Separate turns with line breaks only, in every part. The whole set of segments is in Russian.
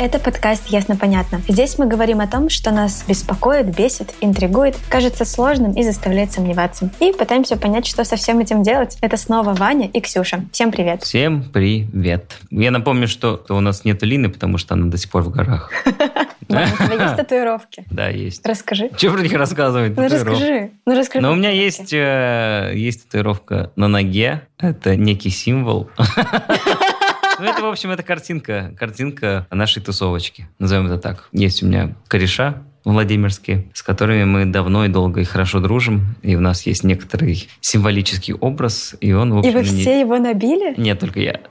Это подкаст «Ясно-понятно». Здесь мы говорим о том, что нас беспокоит, бесит, интригует, кажется сложным и заставляет сомневаться. И пытаемся понять, что со всем этим делать. Это снова Ваня и Ксюша. Всем привет.
Всем привет. Я напомню, что у нас нет Лины, потому что она до сих пор в горах.
У тебя есть татуировки?
Да, есть.
Расскажи.
Что про них рассказывать?
Ну расскажи. Ну расскажи.
Но у меня есть, э, есть татуировка на ноге. Это некий символ. Ну, это, в общем, это картинка. Картинка нашей тусовочки. Назовем это так. Есть у меня кореша Владимирские, с которыми мы давно и долго и хорошо дружим. И у нас есть некоторый символический образ. И он, в
И
общем,
вы
не-
все его набили?
Нет, только я.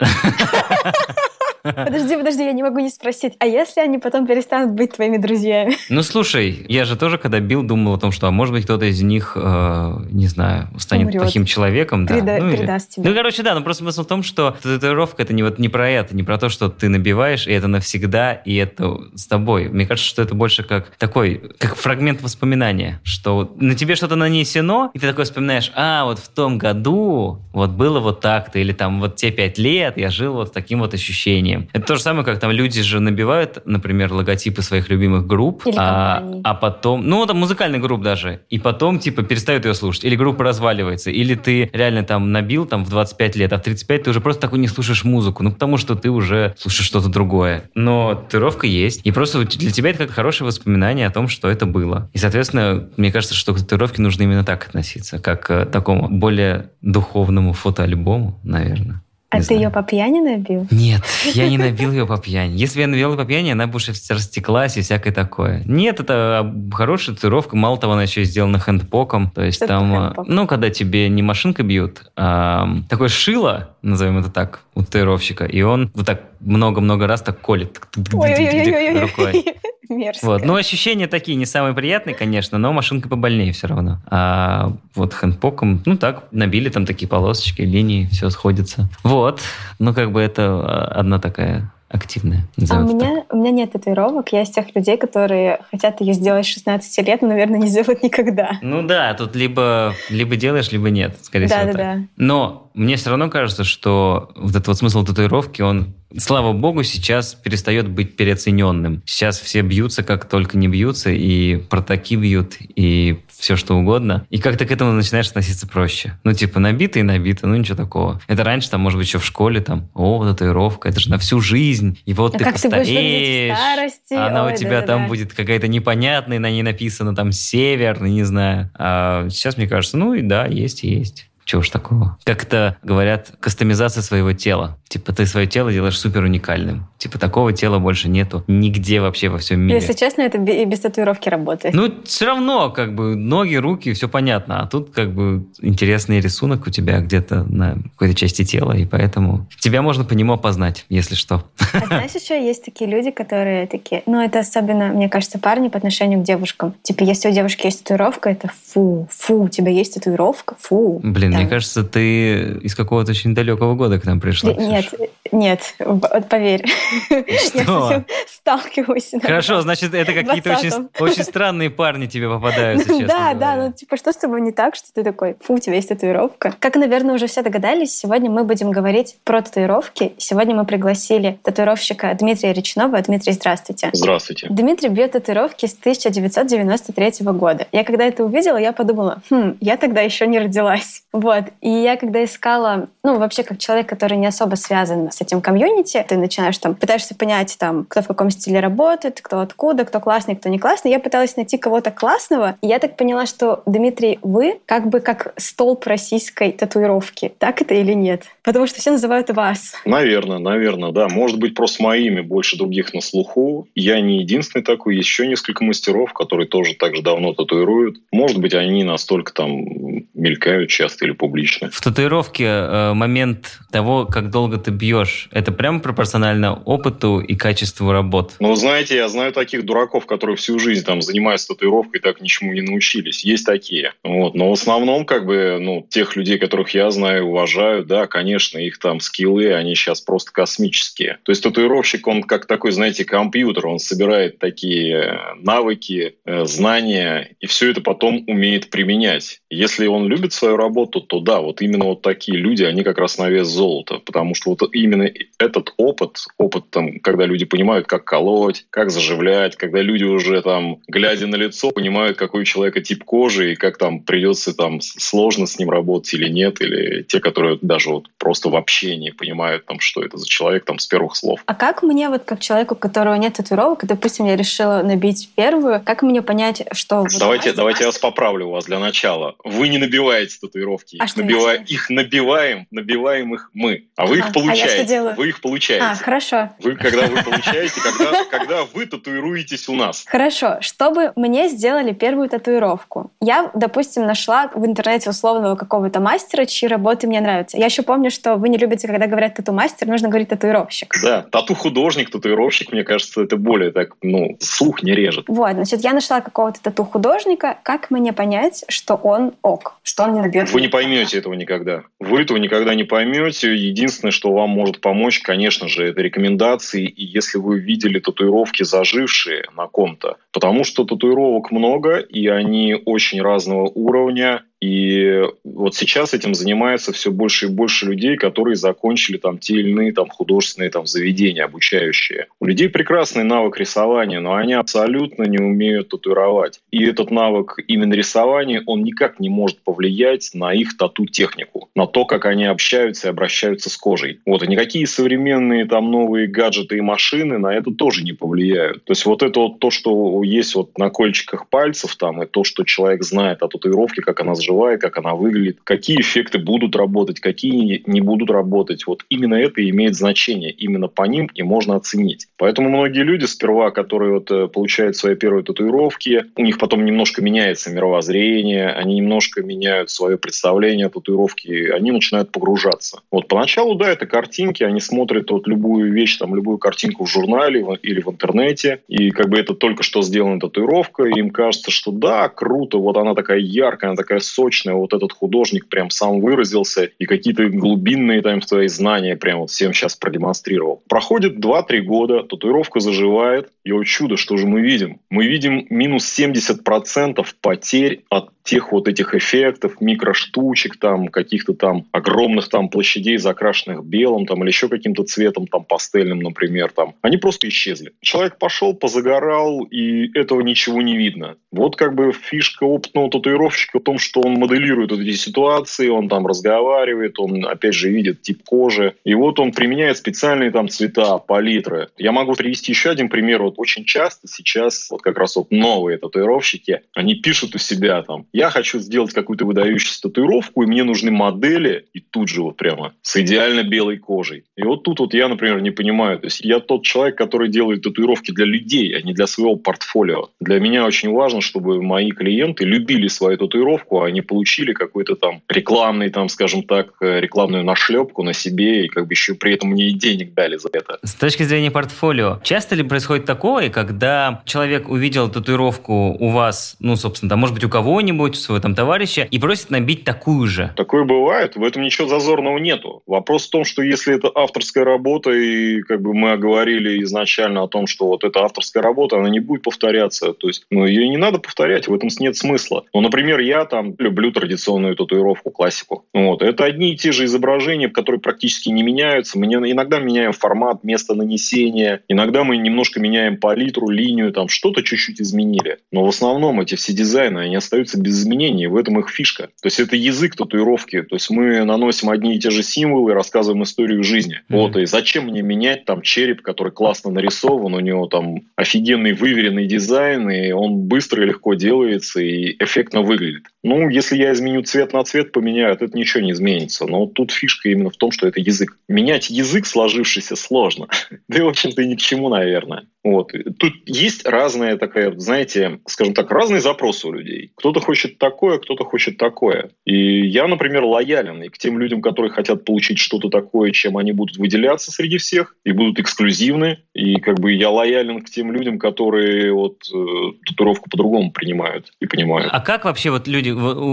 Подожди, подожди, я не могу не спросить. А если они потом перестанут быть твоими друзьями?
Ну, слушай, я же тоже, когда бил, думал о том, что, а может быть, кто-то из них, э, не знаю, станет
Умрет.
плохим человеком. Да.
Переда-
ну, или-
передаст тебе.
Ну, короче, да, но просто смысл в том, что татуировка это не, вот, не про это, не про то, что ты набиваешь, и это навсегда, и это с тобой. Мне кажется, что это больше как такой, как фрагмент воспоминания, что на тебе что-то нанесено, и ты такой вспоминаешь, а, вот в том году вот было вот так-то, или там вот те пять лет я жил вот таким вот ощущением. Это то же самое, как там люди же набивают, например, логотипы своих любимых групп,
Или
а, а потом, ну, там музыкальных групп даже, и потом, типа, перестают ее слушать, или группа разваливается, или ты реально там набил там в 25 лет, а в 35 ты уже просто такой не слушаешь музыку, ну, потому что ты уже слушаешь что-то другое. Но татуировка есть, и просто для тебя это как хорошее воспоминание о том, что это было. И, соответственно, мне кажется, что к татуировке нужно именно так относиться, как к такому более духовному фотоальбому, наверное.
А
Не
ты
знаю.
ее по пьяни набил?
Нет, я не набил ее по пьяни. Если я набил ее по пьяни, она бы уже растеклась и всякое такое. Нет, это а, хорошая татуировка. Мало того, она еще сделана хэндпоком. То есть
Что
там, а,
хэндпок?
ну, когда тебе не машинкой бьют, а такое шило, назовем это так, у татуировщика, и он вот так много-много раз так колет рукой.
Мерзко.
Вот. Ну, ощущения такие не самые приятные, конечно, но машинка побольнее все равно. А вот хэндпоком, ну так, набили там такие полосочки, линии, все сходится. Вот. Ну, как бы это а, одна такая активная.
А у меня, у меня нет татуировок. Я из тех людей, которые хотят ее сделать с 16 лет, но, наверное, не сделают никогда.
так. Ну да, тут либо, либо делаешь, либо нет, скорее всего. так.
Да-да-да.
Но мне все равно кажется, что вот этот вот смысл татуировки, он, слава богу, сейчас перестает быть переоцененным. Сейчас все бьются, как только не бьются, и протаки бьют, и все что угодно. И как-то к этому начинаешь относиться проще. Ну, типа, набито и набито, ну ничего такого. Это раньше, там, может быть, еще в школе, там, о, татуировка, это же на всю жизнь. И вот
А
ты
как ты
постареешь,
старости?
а она
Ой,
у тебя
да-да-да.
там будет какая-то непонятная, на ней написано там север, не знаю. А сейчас, мне кажется, ну и да, есть и есть. Чего уж такого. Как это говорят, кастомизация своего тела. Типа ты свое тело делаешь супер уникальным. Типа такого тела больше нету нигде вообще во всем мире.
Если честно, это и без татуировки работает.
Ну, все равно, как бы, ноги, руки, все понятно. А тут, как бы, интересный рисунок у тебя где-то на какой-то части тела, и поэтому тебя можно по нему опознать, если что.
А знаешь, еще есть такие люди, которые такие... Ну, это особенно, мне кажется, парни по отношению к девушкам. Типа, если у девушки есть татуировка, это фу, фу, у тебя есть татуировка, фу.
Блин. Мне кажется, ты из какого-то очень далекого года к нам пришла.
Нет,
Ксюша.
нет, вот поверь. Я с
Что?
этим сталкиваюсь. иногда.
Хорошо, значит, это какие-то очень,
20-м.
очень странные парни тебе попадаются,
Ну
честно
Да, да, ну типа, что с тобой не так, что ты такой, фу, у тебя есть татуировка. Как, наверное, уже все догадались, сегодня мы будем говорить про татуировки. Сегодня мы пригласили татуировщика Дмитрия Речнова. Дмитрий, здравствуйте.
Здравствуйте.
Дмитрий бьет татуировки с 1993 года. Я когда это увидела, я подумала, хм, я тогда еще не родилась. Вот. И я когда искала, ну, вообще как человек, который не особо связан с этим комьюнити, ты начинаешь там, пытаешься понять, там, кто в каком стиле работает, кто откуда, кто классный, кто не классный. Я пыталась найти кого-то классного, и я так поняла, что, Дмитрий, вы как бы как столб российской татуировки. Так это или нет? Потому что все называют вас.
Наверное, наверное, да. Может быть, просто моими больше других на слуху. Я не единственный такой. Еще несколько мастеров, которые тоже так же давно татуируют. Может быть, они настолько там мелькают часто или публично.
В татуировке э, момент того, как долго ты бьешь, это прямо пропорционально опыту и качеству работы. бот.
Ну, знаете, я знаю таких дураков, которые всю жизнь там занимаются татуировкой, так ничему не научились. Есть такие. Вот. Но в основном, как бы, ну, тех людей, которых я знаю, уважаю, да, конечно, их там скиллы, они сейчас просто космические. То есть татуировщик, он как такой, знаете, компьютер, он собирает такие э, навыки, э, знания, и все это потом умеет применять. Если он любит свою работу, то да, вот именно вот такие люди, они как раз на вес золота, потому что вот именно этот опыт, опыт там, когда люди понимают, как колоть, как заживлять, когда люди уже там, глядя на лицо, понимают, какой у человека тип кожи и как там придется там сложно с ним работать или нет, или те, которые даже вот просто в общении понимают там, что это за человек там с первых слов.
А как мне вот как человеку, у которого нет татуировок, допустим, я решила набить первую, как мне понять, что...
Давайте, давайте я вас поправлю у вас для начала. Вы не набиваете татуировки. А их, набива... их набиваем, набиваем их мы. А вы их получаете. А? Вы их получаете.
А, хорошо.
Вы, когда вы получаете, когда, когда вы татуируетесь у нас.
Хорошо. Чтобы мне сделали первую татуировку, я, допустим, нашла в интернете условного какого-то мастера, чьи работы мне нравятся. Я еще помню, что вы не любите, когда говорят тату-мастер, нужно говорить татуировщик.
Да, тату-художник, татуировщик, мне кажется, это более так, ну, слух не режет.
Вот, значит, я нашла какого-то тату-художника. Как мне понять, что он ок, что он не набьет?
Вы не поймете этого никогда. Вы этого никогда не поймете. Единственное, что вам может помочь, конечно же, это рекомендации. И если вы видели татуировки зажившие на ком-то, потому что татуировок много, и они очень разного уровня, и вот сейчас этим занимается все больше и больше людей, которые закончили там те или иные там художественные там заведения обучающие. У людей прекрасный навык рисования, но они абсолютно не умеют татуировать. И этот навык именно рисования, он никак не может повлиять на их тату-технику, на то, как они общаются и обращаются с кожей. Вот, и никакие современные там новые гаджеты и машины на это тоже не повлияют. То есть вот это вот то, что есть вот на кольчиках пальцев там, и то, что человек знает о татуировке, как она живая, как она выглядит, какие эффекты будут работать, какие не будут работать. Вот именно это имеет значение. Именно по ним и можно оценить. Поэтому многие люди сперва, которые вот э, получают свои первые татуировки, у них потом немножко меняется мировоззрение, они немножко меняют свое представление о татуировке, они начинают погружаться. Вот поначалу, да, это картинки, они смотрят вот любую вещь, там, любую картинку в журнале или в интернете, и как бы это только что сделана татуировка, им кажется, что да, круто, вот она такая яркая, она такая сочная, вот этот художник прям сам выразился и какие-то глубинные там свои знания прям вот всем сейчас продемонстрировал. Проходит 2-3 года, татуировка заживает, и о чудо, что же мы видим? Мы видим минус 70% потерь от тех вот этих эффектов, микроштучек, там, каких-то там огромных там площадей, закрашенных белым, там, или еще каким-то цветом, там, пастельным, например, там, они просто исчезли. Человек пошел, позагорал, и этого ничего не видно. Вот как бы фишка опытного татуировщика в том, что моделирует вот эти ситуации, он там разговаривает, он, опять же, видит тип кожи, и вот он применяет специальные там цвета, палитры. Я могу привести еще один пример. Вот очень часто сейчас вот как раз вот новые татуировщики, они пишут у себя там, я хочу сделать какую-то выдающуюся татуировку, и мне нужны модели, и тут же вот прямо с идеально белой кожей. И вот тут вот я, например, не понимаю. То есть я тот человек, который делает татуировки для людей, а не для своего портфолио. Для меня очень важно, чтобы мои клиенты любили свою татуировку, а не получили какой-то там рекламный, там, скажем так, э, рекламную нашлепку на себе, и как бы еще при этом мне и денег дали за это.
С точки зрения портфолио, часто ли происходит такое, когда человек увидел татуировку у вас, ну, собственно, там, может быть, у кого-нибудь, у своего там товарища и просит набить такую же.
Такое бывает, в этом ничего зазорного нету. Вопрос в том, что если это авторская работа, и как бы мы оговорили изначально о том, что вот эта авторская работа, она не будет повторяться, то есть ну, ее не надо повторять, в этом нет смысла. Ну, например, я там люблю традиционную татуировку, классику. Вот. Это одни и те же изображения, которые практически не меняются. Мы иногда меняем формат, место нанесения, иногда мы немножко меняем палитру, линию, там что-то чуть-чуть изменили. Но в основном эти все дизайны, они остаются без изменений, в этом их фишка. То есть это язык татуировки, то есть мы наносим одни и те же символы, рассказываем историю жизни. Mm-hmm. Вот, и зачем мне менять там череп, который классно нарисован, у него там офигенный выверенный дизайн, и он быстро и легко делается, и эффектно выглядит. Ну, если я изменю цвет на цвет, поменяют, это ничего не изменится. Но тут фишка именно в том, что это язык. Менять язык сложившийся сложно. Да и, в общем-то, ни к чему, наверное. Вот. Тут есть разная такая, знаете, скажем так, разные запросы у людей. Кто-то хочет такое, кто-то хочет такое. И я, например, лоялен и к тем людям, которые хотят получить что-то такое, чем они будут выделяться среди всех и будут эксклюзивны. И как бы я лоялен к тем людям, которые вот э, татуировку по-другому принимают и понимают.
А как вообще вот люди...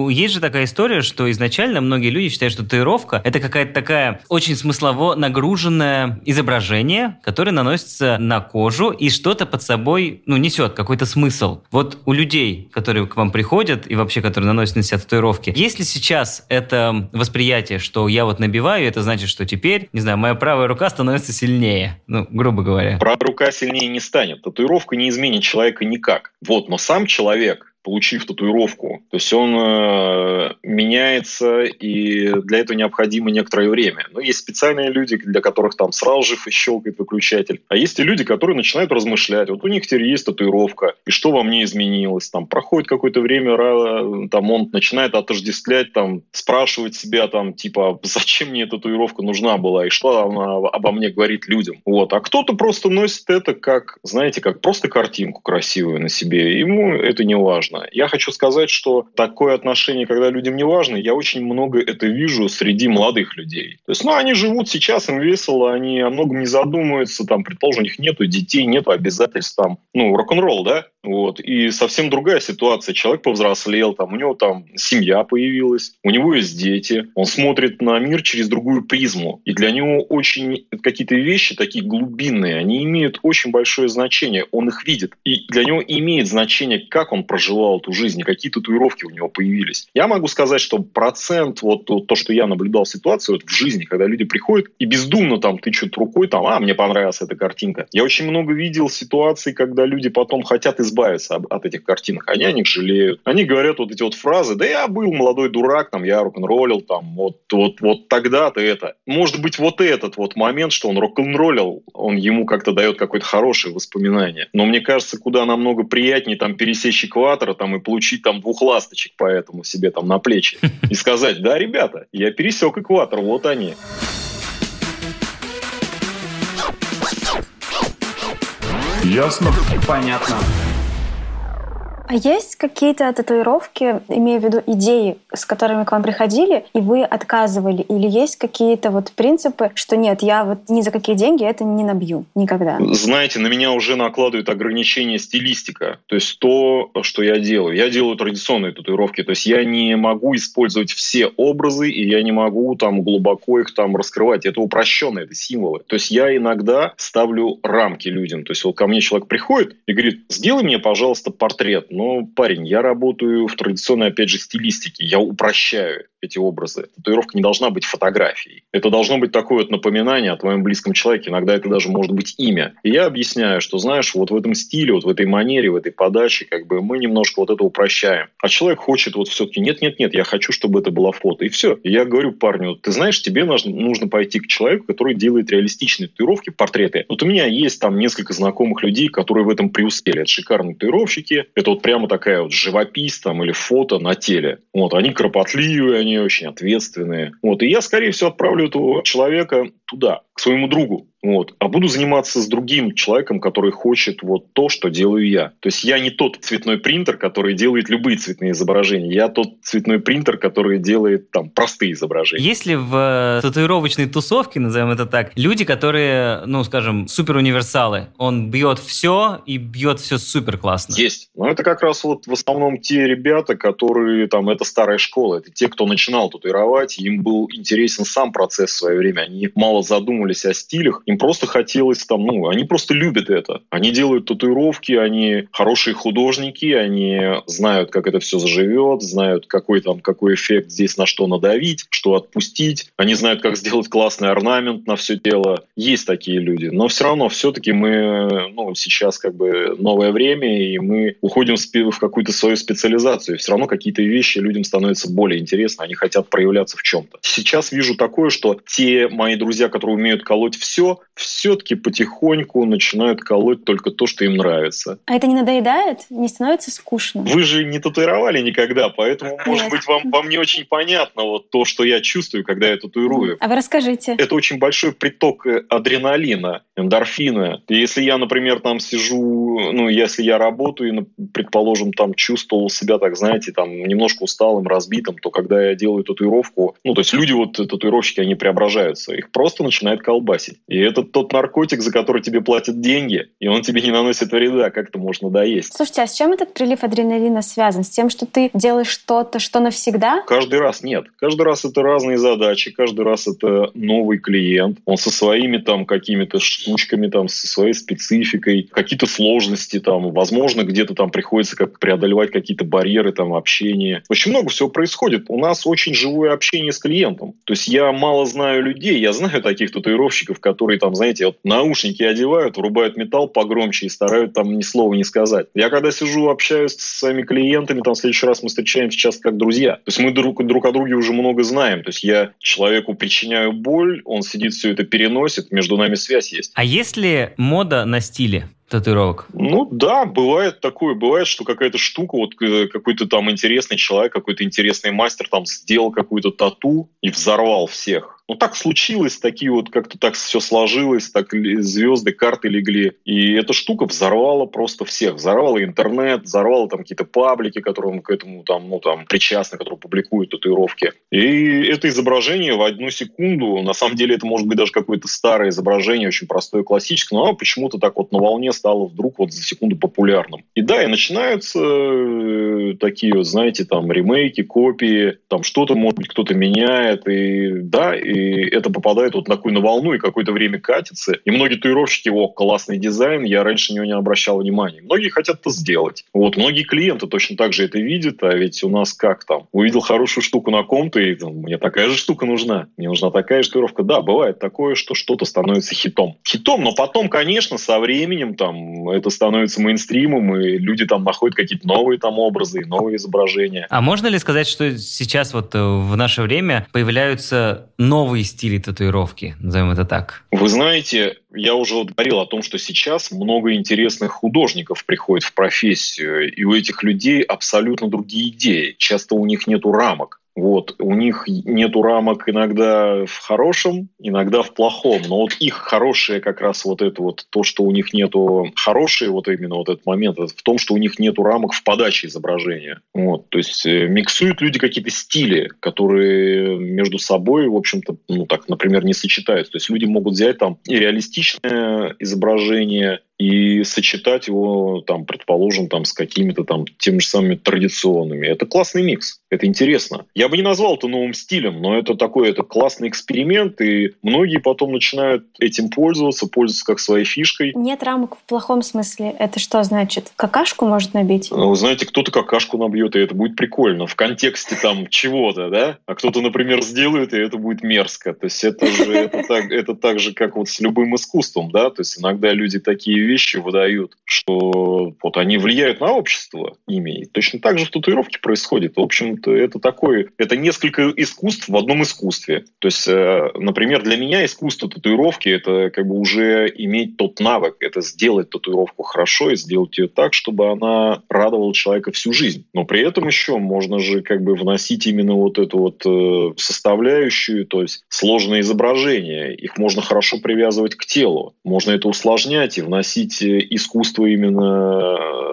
Есть же такая история, что изначально многие люди считают, что татуировка – это какая-то такая очень смыслово нагруженное изображение, которое наносится на кожу и что-то под собой, ну, несет какой-то смысл. Вот у людей, которые к вам приходят и вообще, которые наносят на себя татуировки, есть ли сейчас это восприятие, что я вот набиваю, это значит, что теперь, не знаю, моя правая рука становится сильнее, ну, грубо говоря.
Правая рука сильнее не станет. Татуировка не изменит человека никак. Вот, но сам человек получив татуировку. То есть он э, меняется, и для этого необходимо некоторое время. Но есть специальные люди, для которых там сразу же щелкает выключатель. А есть и люди, которые начинают размышлять. Вот у них теперь есть татуировка, и что во мне изменилось? Там проходит какое-то время, там он начинает отождествлять, там спрашивать себя, там типа, зачем мне эта татуировка нужна была, и что она обо мне говорит людям. Вот. А кто-то просто носит это как, знаете, как просто картинку красивую на себе. Ему это не важно важно. Я хочу сказать, что такое отношение, когда людям не важно, я очень много это вижу среди молодых людей. То есть, ну, они живут сейчас, им весело, они о многом не задумываются, там, предположим, у них нету детей, нету обязательств, там, ну, рок-н-ролл, да, вот. И совсем другая ситуация. Человек повзрослел, там, у него там семья появилась, у него есть дети, он смотрит на мир через другую призму. И для него очень какие-то вещи такие глубинные, они имеют очень большое значение. Он их видит. И для него имеет значение, как он проживал эту жизнь, какие татуировки у него появились. Я могу сказать, что процент, вот то, что я наблюдал в ситуации вот в жизни, когда люди приходят и бездумно там тычут рукой, там, а, мне понравилась эта картинка. Я очень много видел ситуаций, когда люди потом хотят избавиться избавиться от этих картинок. Они о них жалеют. Они говорят вот эти вот фразы, да я был молодой дурак, там, я рок-н-роллил, там, вот, вот, вот тогда-то это. Может быть, вот этот вот момент, что он рок-н-роллил, он ему как-то дает какое-то хорошее воспоминание. Но мне кажется, куда намного приятнее там пересечь экватор там, и получить там двух ласточек поэтому себе там на плечи. И сказать, да, ребята, я пересек экватор, вот они.
Ясно?
Понятно.
А есть какие-то татуировки, имею в виду идеи, с которыми к вам приходили, и вы отказывали? Или есть какие-то вот принципы, что нет, я вот ни за какие деньги это не набью никогда?
Знаете, на меня уже накладывают ограничения стилистика. То есть то, что я делаю. Я делаю традиционные татуировки. То есть я не могу использовать все образы, и я не могу там глубоко их там раскрывать. Это упрощенно, это символы. То есть я иногда ставлю рамки людям. То есть вот ко мне человек приходит и говорит, сделай мне, пожалуйста, портрет но, парень, я работаю в традиционной, опять же, стилистике. Я упрощаю эти образы. Татуировка не должна быть фотографией. Это должно быть такое вот напоминание о твоем близком человеке. Иногда это даже может быть имя. И я объясняю, что, знаешь, вот в этом стиле, вот в этой манере, в этой подаче, как бы мы немножко вот это упрощаем. А человек хочет вот все-таки, нет-нет-нет, я хочу, чтобы это было фото. И все. И я говорю парню, ты знаешь, тебе нужно, пойти к человеку, который делает реалистичные татуировки, портреты. Вот у меня есть там несколько знакомых людей, которые в этом преуспели. Это шикарные татуировщики. Это вот прямо такая вот живопись там или фото на теле. Вот, они кропотливые, они очень ответственные. Вот, и я, скорее всего, отправлю этого человека туда, к своему другу. Вот. А буду заниматься с другим человеком, который хочет вот то, что делаю я. То есть я не тот цветной принтер, который делает любые цветные изображения. Я тот цветной принтер, который делает там простые изображения.
Есть ли в э, татуировочной тусовке, назовем это так, люди, которые, ну, скажем, супер универсалы? Он бьет все и бьет все супер классно.
Есть. Но это как раз вот в основном те ребята, которые там, это старая школа. Это те, кто начинал татуировать, им был интересен сам процесс в свое время. Они мало задумывались о стилях, им просто хотелось там, ну, они просто любят это. Они делают татуировки, они хорошие художники, они знают, как это все заживет, знают, какой там, какой эффект здесь на что надавить, что отпустить. Они знают, как сделать классный орнамент на все тело. Есть такие люди. Но все равно все-таки мы, ну, сейчас как бы новое время, и мы уходим в какую-то свою специализацию. Все равно какие-то вещи людям становятся более интересны, они хотят проявляться в чем-то. Сейчас вижу такое, что те мои друзья, друзья, которые умеют колоть все, все-таки потихоньку начинают колоть только то, что им нравится.
А это не надоедает? Не становится скучно?
Вы же не татуировали никогда, поэтому, Нет. может быть, вам, вам не очень понятно вот то, что я чувствую, когда я татуирую.
А вы расскажите.
Это очень большой приток э, адреналина, эндорфина. Если я, например, там сижу, ну, если я работаю и, предположим, там чувствовал себя, так знаете, там немножко усталым, разбитым, то когда я делаю татуировку, ну, то есть люди вот, татуировщики, они преображаются, их просто начинает колбасить. И это тот наркотик, за который тебе платят деньги, и он тебе не наносит вреда, как это можно доесть.
Слушайте, а с чем этот прилив адреналина связан? С тем, что ты делаешь что-то, что навсегда?
Каждый раз нет. Каждый раз это разные задачи, каждый раз это новый клиент. Он со своими там какими-то штучками, там, со своей спецификой, какие-то сложности там, возможно, где-то там приходится как преодолевать какие-то барьеры там общения. Очень много всего происходит. У нас очень живое общение с клиентом. То есть я мало знаю людей, я знаю таких татуировщиков, которые там, знаете, вот наушники одевают, врубают металл погромче и старают там ни слова не сказать. Я когда сижу, общаюсь с своими клиентами, там в следующий раз мы встречаемся часто как друзья. То есть мы друг, друг о друге уже много знаем. То есть я человеку причиняю боль, он сидит, все это переносит, между нами связь есть.
А есть ли мода на стиле? татуировок?
Ну да, бывает такое. Бывает, что какая-то штука, вот э, какой-то там интересный человек, какой-то интересный мастер там сделал какую-то тату и взорвал всех. Ну, так случилось, такие вот как-то так все сложилось, так звезды, карты легли. И эта штука взорвала просто всех. Взорвала интернет, взорвала там какие-то паблики, которые к этому там, ну, там, причастны, которые публикуют татуировки. И это изображение в одну секунду, на самом деле это может быть даже какое-то старое изображение, очень простое, классическое, но оно почему-то так вот на волне стало вдруг вот за секунду популярным. И да, и начинаются э, такие вот, знаете, там ремейки, копии, там что-то, может быть, кто-то меняет, и да, и и это попадает вот на такую на волну и какое-то время катится. И многие татуировщики, о, классный дизайн, я раньше на него не обращал внимания. Многие хотят это сделать. Вот, многие клиенты точно так же это видят, а ведь у нас как там? Увидел хорошую штуку на ком-то, и там, мне такая же штука нужна. Мне нужна такая же татуировка. Да, бывает такое, что что-то становится хитом. Хитом, но потом, конечно, со временем там это становится мейнстримом, и люди там находят какие-то новые там образы, новые изображения.
А можно ли сказать, что сейчас вот э, в наше время появляются новые новые стили татуировки, назовем это так?
Вы знаете, я уже вот говорил о том, что сейчас много интересных художников приходит в профессию, и у этих людей абсолютно другие идеи. Часто у них нету рамок. Вот. У них нету рамок иногда в хорошем, иногда в плохом. Но вот их хорошее как раз вот это вот, то, что у них нету хорошее, вот именно вот этот момент, в том, что у них нету рамок в подаче изображения. Вот. То есть э, миксуют люди какие-то стили, которые между собой, в общем-то, ну так, например, не сочетаются. То есть люди могут взять там и реалистичное изображение, и сочетать его, там, предположим, там, с какими-то там теми же самыми традиционными. Это классный микс, это интересно. Я бы не назвал это новым стилем, но это такой, это классный эксперимент, и многие потом начинают этим пользоваться, пользоваться как своей фишкой.
Нет рамок в плохом смысле. Это что значит? Какашку может набить?
Ну, вы знаете, кто-то какашку набьет, и это будет прикольно в контексте там чего-то, да? А кто-то, например, сделает, и это будет мерзко. То есть это же это так, это так же, как вот с любым искусством, да? То есть иногда люди такие вещи выдают, что вот они влияют на общество ими. И точно так же в татуировке происходит. В общем-то, это такое, это несколько искусств в одном искусстве. То есть, э, например, для меня искусство татуировки – это как бы уже иметь тот навык, это сделать татуировку хорошо и сделать ее так, чтобы она радовала человека всю жизнь. Но при этом еще можно же как бы вносить именно вот эту вот э, составляющую, то есть сложные изображения. Их можно хорошо привязывать к телу. Можно это усложнять и вносить вносить э, искусство именно,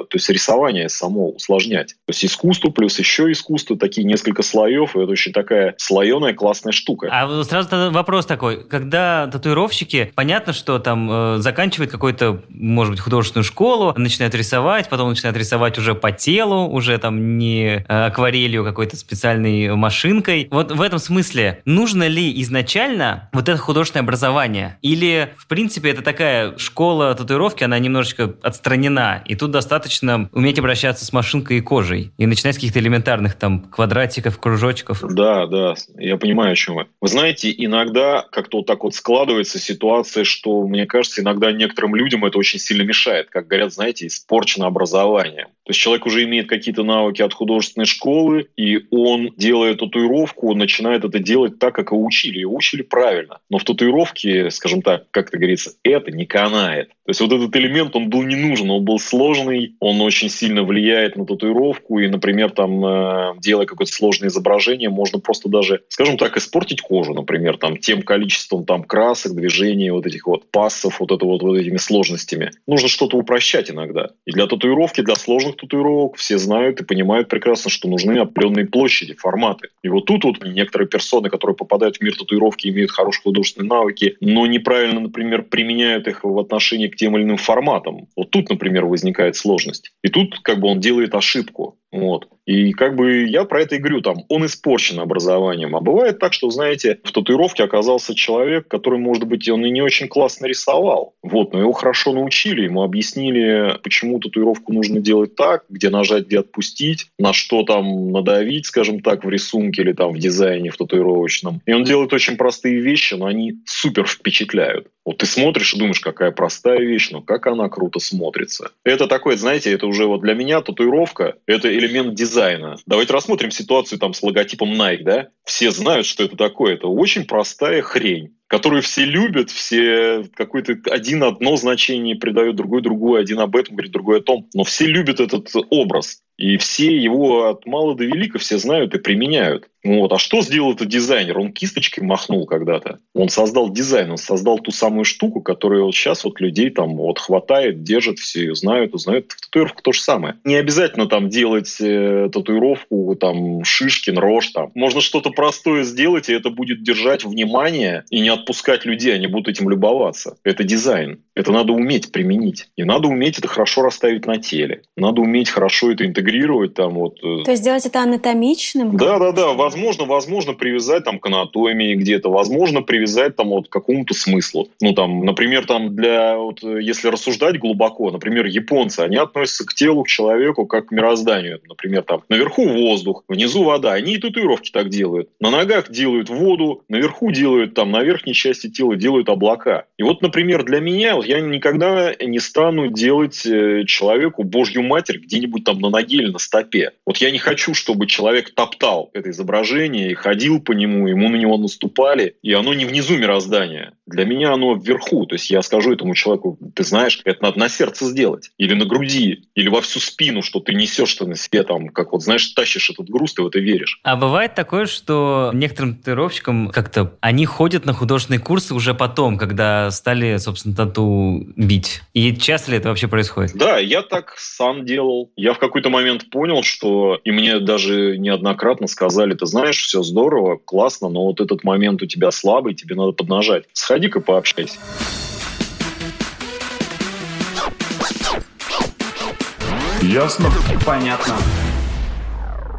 то есть рисование само усложнять. То есть искусство плюс еще искусство, такие несколько слоев, и это очень такая слоеная классная штука.
А сразу вопрос такой, когда татуировщики, понятно, что там э, заканчивают какую-то, может быть, художественную школу, начинают рисовать, потом начинают рисовать уже по телу, уже там не э, акварелью, какой-то специальной машинкой. Вот в этом смысле, нужно ли изначально вот это художественное образование? Или, в принципе, это такая школа татуировки, татуировки, она немножечко отстранена. И тут достаточно уметь обращаться с машинкой и кожей. И начинать с каких-то элементарных там квадратиков, кружочков.
Да, да, я понимаю, о чем вы. Вы знаете, иногда как-то вот так вот складывается ситуация, что, мне кажется, иногда некоторым людям это очень сильно мешает. Как говорят, знаете, испорчено образование. То есть человек уже имеет какие-то навыки от художественной школы, и он, делая татуировку, он начинает это делать так, как его учили. Его учили правильно. Но в татуировке, скажем так, как это говорится, это не канает. То есть вот этот элемент, он был не нужен, он был сложный, он очень сильно влияет на татуировку, и, например, там, э, делая какое-то сложное изображение, можно просто даже, скажем так, испортить кожу, например, там, тем количеством там красок, движений, вот этих вот пассов, вот это вот, вот этими сложностями. Нужно что-то упрощать иногда. И для татуировки, для сложных татуировок все знают и понимают прекрасно, что нужны определенные площади, форматы. И вот тут вот некоторые персоны, которые попадают в мир татуировки, имеют хорошие художественные навыки, но неправильно, например, применяют их в отношении к тем или иным форматам. Вот тут, например, возникает сложность. И тут как бы он делает ошибку. Вот. И как бы я про это и говорю, там, он испорчен образованием. А бывает так, что, знаете, в татуировке оказался человек, который, может быть, он и не очень классно рисовал. Вот, но его хорошо научили, ему объяснили, почему татуировку нужно делать так, где нажать, где отпустить, на что там надавить, скажем так, в рисунке или там в дизайне, в татуировочном. И он делает очень простые вещи, но они супер впечатляют. Вот ты смотришь и думаешь, какая простая вещь, но как она круто смотрится. Это такое, знаете, это уже вот для меня татуировка, это элемент дизайна. Давайте рассмотрим ситуацию там с логотипом Nike, да? Все знают, что это такое. Это очень простая хрень которую все любят, все какое-то один одно значение придают, другой другое, один об этом говорит, другой о том. Но все любят этот образ. И все его от мала до велика все знают и применяют. Вот. А что сделал этот дизайнер? Он кисточкой махнул когда-то. Он создал дизайн, он создал ту самую штуку, которую вот сейчас вот людей там вот хватает, держит, все ее знают, узнают. В татуировках то же самое. Не обязательно там делать э, татуировку, там, Шишкин, Рожь, там. Можно что-то простое сделать, и это будет держать внимание и не отпускать людей, они будут этим любоваться. Это дизайн. Это надо уметь применить. И надо уметь это хорошо расставить на теле. Надо уметь хорошо это интегрировать там вот.
Э. То есть сделать это анатомичным?
Да, да, да. Возможно, возможно привязать там к анатомии где-то, возможно привязать там вот к какому-то смыслу. Ну там, например, там для вот если рассуждать глубоко, например, японцы, они относятся к телу, к человеку как к мирозданию. Например, там наверху воздух, внизу вода. Они и татуировки так делают. На ногах делают воду, наверху делают там на верхней части тела делают облака. И вот, например, для меня я никогда не стану делать э, человеку Божью Матерь где-нибудь там на ноге или на стопе. Вот я не хочу, чтобы человек топтал это изображение и ходил по нему, ему на него наступали, и оно не внизу мироздания. Для меня оно вверху. То есть я скажу этому человеку, ты знаешь, это надо на сердце сделать. Или на груди, или во всю спину, что ты несешь ты на себе там, как вот, знаешь, тащишь этот груз, ты в это веришь.
А бывает такое, что некоторым татуировщикам как-то они ходят на художественные курсы уже потом, когда стали, собственно, тату бить. И часто ли это вообще происходит?
Да, я так сам делал. Я в какой-то момент понял, что и мне даже неоднократно сказали, ты знаешь, все здорово, классно, но вот этот момент у тебя слабый, тебе надо поднажать. Сходи-ка пообщайся.
Ясно?
Понятно.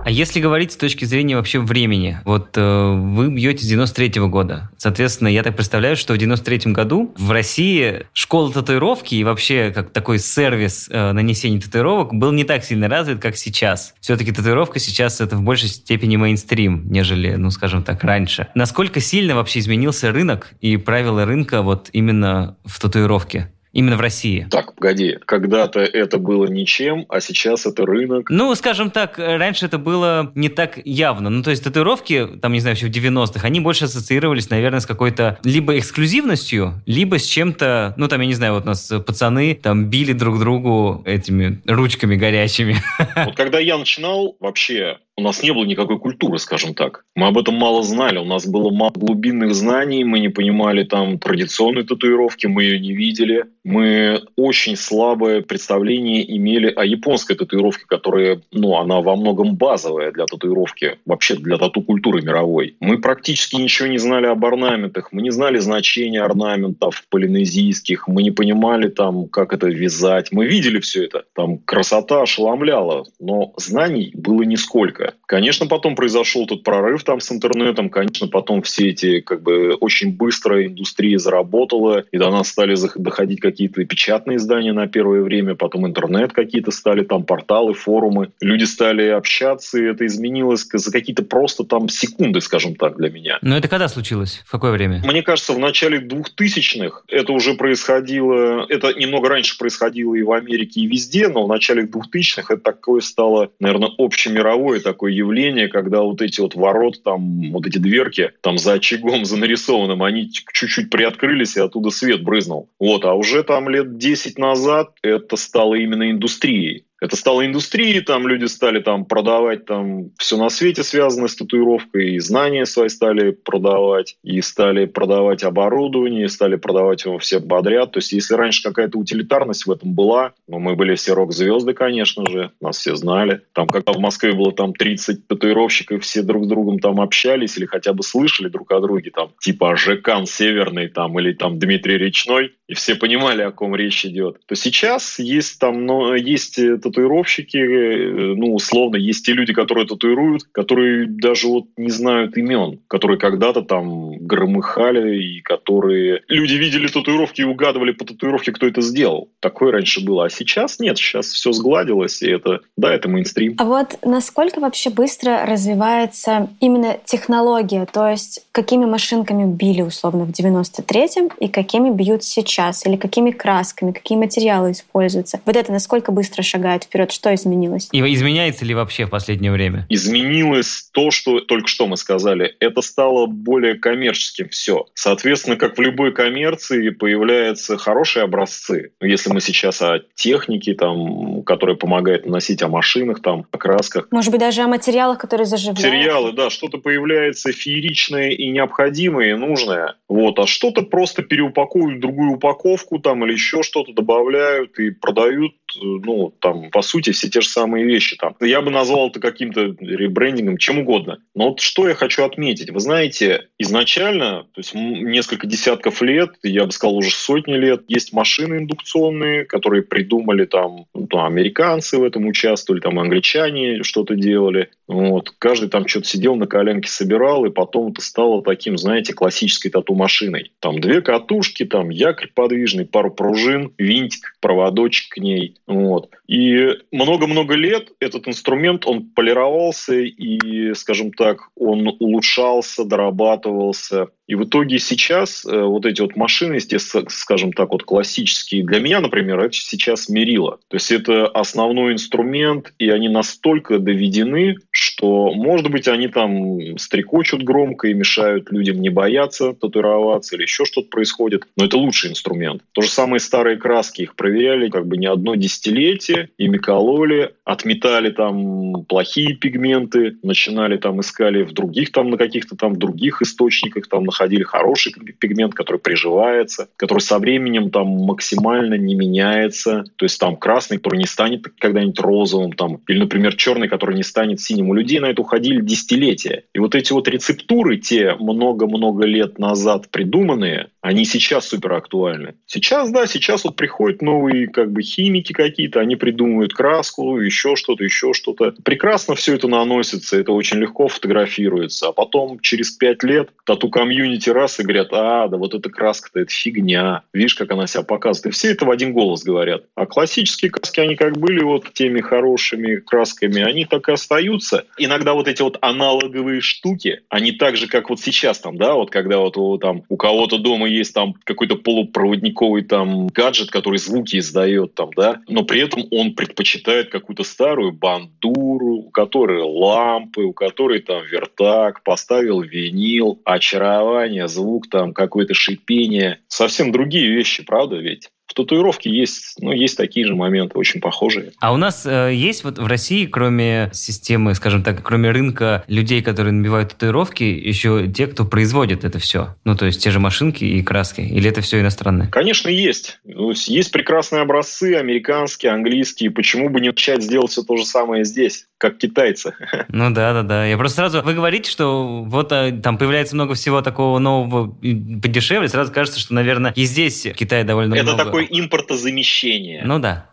А если говорить с точки зрения вообще времени, вот э, вы бьете с 93 -го года. Соответственно, я так представляю, что в 93 году в России школа татуировки и вообще как такой сервис э, нанесения татуировок был не так сильно развит, как сейчас. Все-таки татуировка сейчас это в большей степени мейнстрим, нежели, ну, скажем так, раньше. Насколько сильно вообще изменился рынок и правила рынка вот именно в татуировке? Именно в России.
Так, погоди. Когда-то это было ничем, а сейчас это рынок.
Ну, скажем так, раньше это было не так явно. Ну, то есть татуировки, там, не знаю, еще в 90-х, они больше ассоциировались, наверное, с какой-то либо эксклюзивностью, либо с чем-то, ну, там, я не знаю, вот у нас пацаны там били друг другу этими ручками горячими.
Вот когда я начинал, вообще у нас не было никакой культуры, скажем так. Мы об этом мало знали, у нас было мало глубинных знаний, мы не понимали там традиционной татуировки, мы ее не видели. Мы очень слабое представление имели о японской татуировке, которая, ну, она во многом базовая для татуировки, вообще для тату-культуры мировой. Мы практически ничего не знали об орнаментах, мы не знали значения орнаментов полинезийских, мы не понимали там, как это вязать. Мы видели все это, там красота ошеломляла, но знаний было нисколько. Рынка. Конечно, потом произошел тот прорыв там с интернетом, конечно, потом все эти, как бы, очень быстро индустрия заработала, и до нас стали доходить какие-то печатные издания на первое время, потом интернет какие-то стали, там порталы, форумы. Люди стали общаться, и это изменилось за какие-то просто там секунды, скажем так, для меня.
Но это когда случилось? В какое время?
Мне кажется, в начале 2000-х это уже происходило, это немного раньше происходило и в Америке, и везде, но в начале 2000-х это такое стало, наверное, общемировое такое явление, когда вот эти вот ворот, там, вот эти дверки, там за очагом, за нарисованным, они чуть-чуть приоткрылись, и оттуда свет брызнул. Вот, а уже там лет 10 назад это стало именно индустрией это стало индустрией, там люди стали там продавать там все на свете связанное с татуировкой, и знания свои стали продавать, и стали продавать оборудование, и стали продавать его все подряд. То есть если раньше какая-то утилитарность в этом была, ну, мы были все рок-звезды, конечно же, нас все знали. Там, когда в Москве было там 30 татуировщиков, все друг с другом там общались или хотя бы слышали друг о друге, там, типа Жекан Северный там или там Дмитрий Речной, и все понимали, о ком речь идет. То сейчас есть там, но есть татуировщики, э, ну, условно, есть те люди, которые татуируют, которые даже вот не знают имен, которые когда-то там громыхали, и которые... Люди видели татуировки и угадывали по татуировке, кто это сделал. Такое раньше было. А сейчас нет, сейчас все сгладилось, и это, да, это мейнстрим.
А вот насколько вообще быстро развивается именно технология? То есть какими машинками били условно в 93-м и какими бьют сейчас? Или какими красками, какие материалы используются? Вот это насколько быстро шагает вперед? Что изменилось?
И изменяется ли вообще в последнее время?
Изменилось то, что только что мы сказали. Это стало более коммерческим все. Соответственно, как в любой коммерции появляются хорошие образцы. Если мы сейчас о технике, там, которая помогает наносить, о машинах, там, о красках.
Может быть, даже о материалах, которые заживляют.
Материалы, да, что-то появляется фееричное и необходимое, и нужное. Вот, а что-то просто переупаковывают в другую упаковку там или еще что-то добавляют и продают ну, там, по сути, все те же самые вещи там. Я бы назвал это каким-то ребрендингом, чем угодно. Но вот что я хочу отметить. Вы знаете, изначально, то есть несколько десятков лет, я бы сказал, уже сотни лет, есть машины индукционные, которые придумали там, ну, там американцы в этом участвовали, там англичане что-то делали. Вот. Каждый там что-то сидел на коленке, собирал, и потом это стало таким, знаете, классической тату-машиной. Там две катушки, там якорь подвижный, пару пружин, винтик, проводочек к ней. Вот. И много-много лет этот инструмент, он полировался и, скажем так, он улучшался, дорабатывался. И в итоге сейчас э, вот эти вот машины, естественно, скажем так, вот классические, для меня, например, это сейчас мерило. То есть это основной инструмент, и они настолько доведены, что, может быть, они там стрекочут громко и мешают людям не бояться татуироваться или еще что-то происходит, но это лучший инструмент. То же самое старые краски, их проверяли как бы не одно десятилетие, ими кололи, отметали там плохие пигменты, начинали там искали в других там на каких-то там других источниках там находили хороший пигмент, который приживается, который со временем там максимально не меняется. То есть там красный, который не станет когда-нибудь розовым, там, или, например, черный, который не станет синим. У людей на это уходили десятилетия. И вот эти вот рецептуры, те много-много лет назад придуманные, они сейчас супер актуальны. Сейчас, да, сейчас вот приходят новые как бы химики какие-то, они придумывают краску, еще что-то, еще что-то. Прекрасно все это наносится, это очень легко фотографируется. А потом через пять лет тату-комьюнити комьюнити раз и говорят, а, да вот эта краска-то, это фигня. Видишь, как она себя показывает. И все это в один голос говорят. А классические краски, они как были вот теми хорошими красками, они так и остаются. Иногда вот эти вот аналоговые штуки, они так же, как вот сейчас там, да, вот когда вот там, у кого-то дома есть там какой-то полупроводниковый там гаджет, который звуки издает там, да, но при этом он предпочитает какую-то старую бандуру, у которой лампы, у которой там вертак, поставил винил, очаровал шлифование, звук, там какое-то шипение. Совсем другие вещи, правда ведь? В татуировке есть, ну, есть такие же моменты, очень похожие.
А у нас э, есть вот в России, кроме системы, скажем так, кроме рынка людей, которые набивают татуировки, еще те, кто производит это все? Ну, то есть те же машинки и краски? Или это все иностранное?
Конечно, есть. Есть прекрасные образцы, американские, английские. Почему бы не начать сделать все то же самое здесь? как китайцы.
Ну да, да, да. Я просто сразу... Вы говорите, что вот а, там появляется много всего такого нового подешевле, сразу кажется, что, наверное, и здесь в Китае довольно
Это
много...
такой Культура импортозамещения.
Ну да.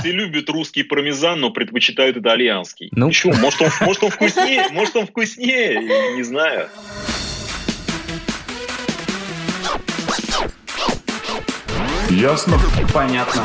Все любят русский пармезан, но предпочитают итальянский.
Ну.
Почему? Может он, может он вкуснее? Может он вкуснее? Не знаю.
Ясно?
Понятно.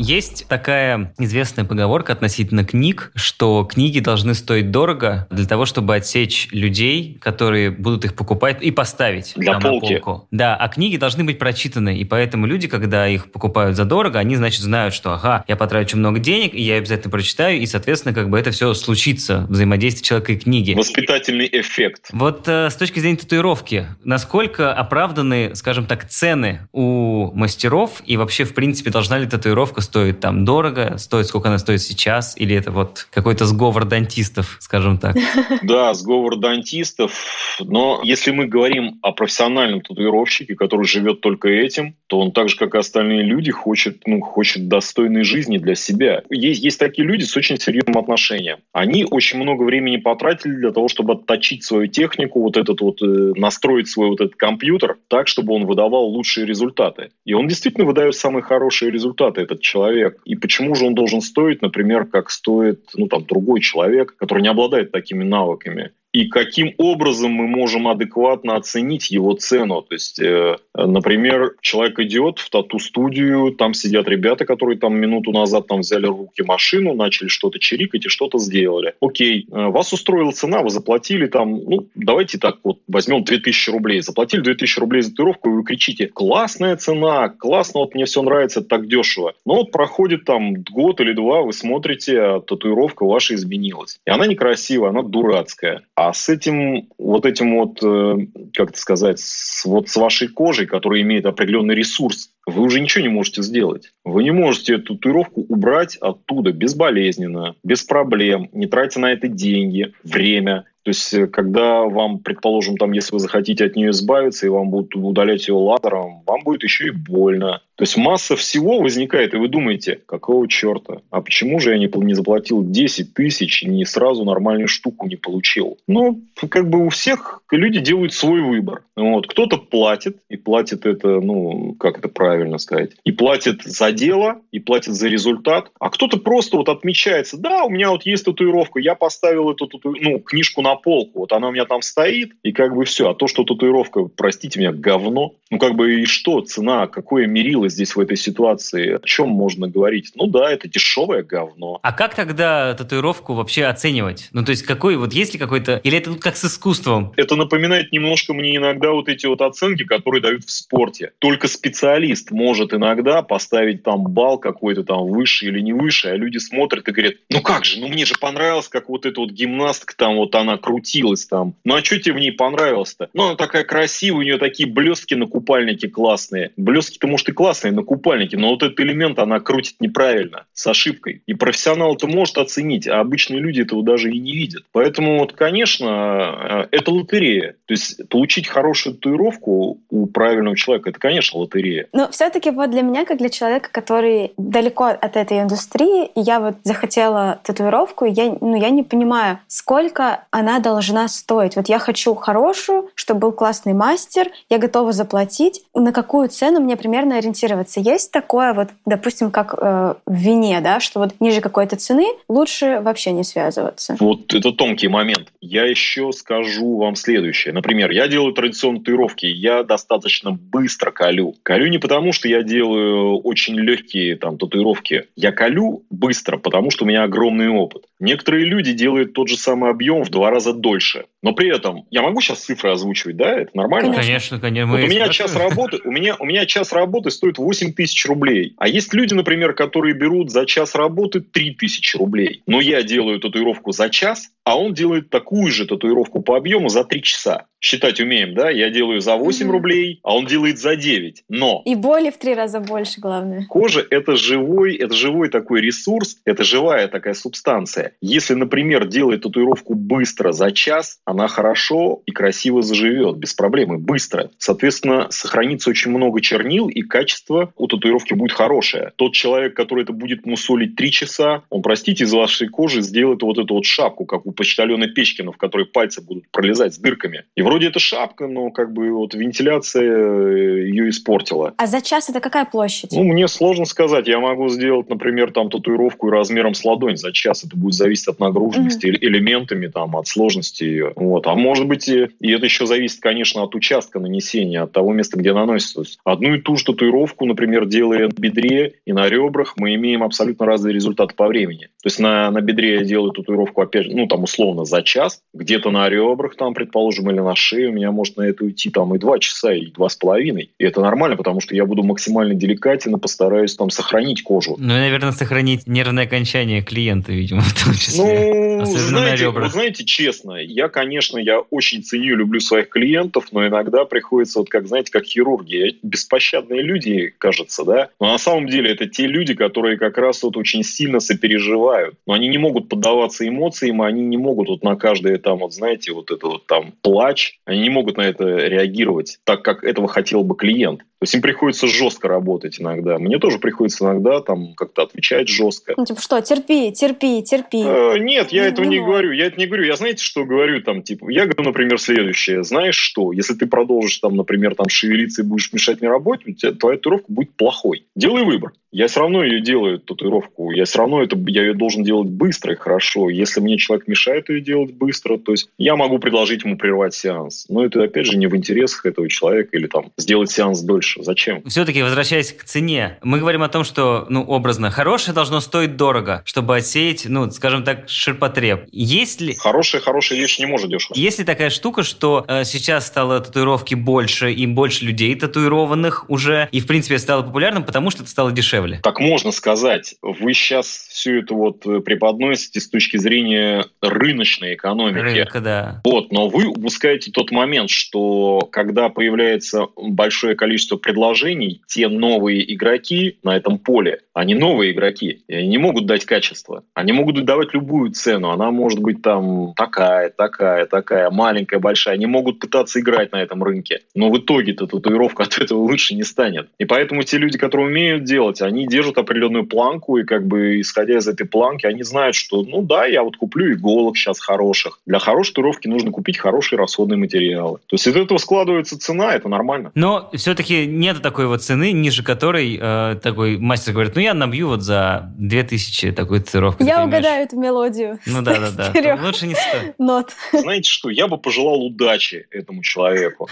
Есть такая известная поговорка относительно книг, что книги должны стоить дорого для того, чтобы отсечь людей, которые будут их покупать и поставить
Для
там
полки.
на полку. Да, а книги должны быть прочитаны, и поэтому люди, когда их покупают за дорого, они, значит, знают, что, ага, я потрачу много денег, и я обязательно прочитаю, и, соответственно, как бы это все случится, взаимодействие человека и книги.
Воспитательный эффект.
Вот э, с точки зрения татуировки, насколько оправданы, скажем так, цены у мастеров и вообще, в принципе, должна ли татуировка стоить там дорого, стоит сколько она стоит сейчас, или это вот какой-то сговор дантистов, скажем так?
Да, сговор дантистов. Но если мы говорим о профессиональном татуировщике, который живет только этим, то он так же, как и остальные люди, хочет, ну, хочет достойной жизни для себя. Есть, есть такие люди с очень серьезным отношением. Они очень много времени потратили для того, чтобы отточить свою технику, вот этот вот, э, настроить свой вот этот компьютер так, чтобы он выдавал лучшие результаты. И он действительно выдает самые хорошие результаты, этот человек. И почему же он должен стоить, например, как стоит ну, там, другой человек, который не обладает такими навыками? И каким образом мы можем адекватно оценить его цену. То есть, э, например, человек идет в тату-студию, там сидят ребята, которые там минуту назад там взяли в руки машину, начали что-то чирикать и что-то сделали. Окей, э, вас устроила цена, вы заплатили там, ну, давайте так вот возьмем 2000 рублей. Заплатили 2000 рублей за татуировку, и вы кричите, классная цена, классно, вот мне все нравится, так дешево. Но вот проходит там год или два, вы смотрите, а татуировка ваша изменилась. И она некрасивая, она дурацкая. А с этим, вот этим вот, э, как это сказать, вот с вашей кожей, которая имеет определенный ресурс, вы уже ничего не можете сделать. Вы не можете эту татуировку убрать оттуда безболезненно, без проблем, не тратя на это деньги, время. То есть, э, когда вам, предположим, там, если вы захотите от нее избавиться, и вам будут удалять ее лазером, вам будет еще и больно. То есть масса всего возникает, и вы думаете, какого черта? А почему же я не, не заплатил 10 тысяч и не сразу нормальную штуку не получил? Ну, как бы у всех люди делают свой выбор. Вот. Кто-то платит, и платит это, ну, как это правильно сказать, и платит за дело, и платит за результат, а кто-то просто вот отмечается, да, у меня вот есть татуировка, я поставил эту тату... ну, книжку на полку, вот она у меня там стоит, и как бы все. А то, что татуировка, простите меня, говно, ну как бы и что, цена, какое мерило здесь в этой ситуации, о чем можно говорить? Ну да, это дешевое говно.
А как тогда татуировку вообще оценивать? Ну то есть какой, вот есть ли какой-то, или это тут как с искусством?
Это напоминает немножко мне иногда вот эти вот оценки, которые дают в спорте. Только специалист может иногда поставить там балл какой-то там выше или не выше, а люди смотрят и говорят, ну как же, ну мне же понравилось, как вот эта вот гимнастка там вот она крутилась там. Ну а что тебе в ней понравилось-то? Ну она такая красивая, у нее такие блестки на купальнике классные. Блестки-то, может, и классные на купальнике, но вот этот элемент она крутит неправильно, с ошибкой. И профессионал это может оценить, а обычные люди этого даже и не видят. Поэтому вот, конечно, э, это лотерея. То есть получить хорошую татуировку у правильного человека, это, конечно, лотерея.
Но все-таки вот для меня, как для человека, который далеко от этой индустрии, я вот захотела татуировку, я, ну, я не понимаю, сколько она должна стоить. Вот я хочу хорошую, чтобы был классный мастер, я готова заплатить. На какую цену мне примерно ориентироваться? Есть такое вот, допустим, как э, в вине, да, что вот ниже какой-то цены лучше вообще не связываться.
Вот это тонкий момент. Я еще скажу вам следующее. Например, я делаю традиционные татуировки, я достаточно быстро колю. Колю не потому, что я делаю очень легкие там татуировки. Я колю быстро, потому что у меня огромный опыт. Некоторые люди делают тот же самый объем в два раза дольше. Но при этом, я могу сейчас цифры озвучивать, да? Это нормально?
Конечно, конечно.
Вот у меня час работы, у меня, у меня час работы стоит 8 тысяч рублей. А есть люди, например, которые берут за час работы 3 тысячи рублей. Но я делаю татуировку за час, а он делает такую же татуировку по объему за 3 часа. Считать умеем, да? Я делаю за 8
Мгм.
рублей, а он делает за 9. Но
И боли в три раза больше, главное.
Кожа – это живой, это живой такой ресурс, это живая такая субстанция. Если, например, делать татуировку быстро за час, она хорошо и красиво заживет, без проблем, и быстро. Соответственно, сохранится очень много чернил, и качество у татуировки будет хорошее. Тот человек, который это будет мусолить три часа, он, простите, из вашей кожи сделает вот эту вот шапку, как у почтальона Печкина, в которой пальцы будут пролезать с дырками. И Вроде это шапка, но как бы вот вентиляция э, ее испортила.
А за час это какая площадь?
Ну, мне сложно сказать. Я могу сделать, например, там татуировку размером с ладонь за час. Это будет зависеть от нагруженности mm-hmm. элементами, там, от сложности ее. Вот. А может быть, и, и это еще зависит, конечно, от участка нанесения, от того места, где наносится. То есть одну и ту же татуировку, например, делая на бедре и на ребрах, мы имеем абсолютно разные результаты по времени. То есть на, на бедре я делаю татуировку, опять же, ну, там, условно, за час, где-то на ребрах, там, предположим, или на шее у меня может на это уйти, там, и два часа, и два с половиной. И это нормально, потому что я буду максимально деликатен и постараюсь, там, сохранить кожу.
Ну, и, наверное, сохранить нервное окончание клиента, видимо, в том числе.
Ну, Особенно знаете, на ребрах. знаете, честно, я, конечно, я очень ценю, люблю своих клиентов, но иногда приходится, вот как, знаете, как хирурги, беспощадные люди, кажется, да, но на самом деле это те люди, которые как раз вот очень сильно сопереживают, но они не могут поддаваться эмоциям, они не могут вот на каждое там, вот знаете, вот это вот там плач, они не могут на это реагировать так, как этого хотел бы клиент. То есть им приходится жестко работать иногда. Мне тоже приходится иногда там как-то отвечать жестко.
Ну, типа что, терпи, терпи, терпи.
Э, нет, я не, этого не, не говорю. Я это не говорю. Я знаете, что говорю там, типа, я говорю, например, следующее. Знаешь что, если ты продолжишь там, например, там шевелиться и будешь мешать мне работать, у тебя твоя татуировка будет плохой. Делай выбор. Я все равно ее делаю, татуировку. Я все равно это, я ее должен делать быстро и хорошо. Если мне человек мешает ее делать быстро, то есть я могу предложить ему прервать сеанс. Но это, опять же, не в интересах этого человека или там сделать сеанс дольше. Зачем?
Все-таки, возвращаясь к цене, мы говорим о том, что, ну, образно, хорошее должно стоить дорого, чтобы отсеять, ну, скажем так, ширпотреб. Есть ли...
Хорошая, хорошая вещь не может дешево.
Есть ли такая штука, что э, сейчас стало татуировки больше и больше людей татуированных уже, и, в принципе, стало популярным, потому что это стало дешевле?
дешевле. Так можно сказать. Вы сейчас все это вот э, преподносите с точки зрения рыночной экономики.
Рынка, да.
Вот, но вы упускаете тот момент, что когда появляется большое количество предложений, те новые игроки на этом поле, они новые игроки, и они не могут дать качество. Они могут давать любую цену. Она может быть там такая, такая, такая, маленькая, большая. Они могут пытаться играть на этом рынке. Но в итоге-то татуировка от этого лучше не станет. И поэтому те люди, которые умеют делать, они держат определенную планку, и как бы исходя из этой планки, они знают, что, ну да, я вот куплю иголок сейчас хороших. Для хорошей татуировки нужно купить хорошие расходные материалы. То есть из этого складывается цена, это нормально.
Но все-таки нет такой вот цены, ниже которой э, такой мастер говорит, ну я набью вот за 2000 такую татуировку.
Я угадаю эту мелодию.
Ну да, да, да. Лучше не стоит.
Нот.
Знаете что, я бы пожелал удачи этому человеку.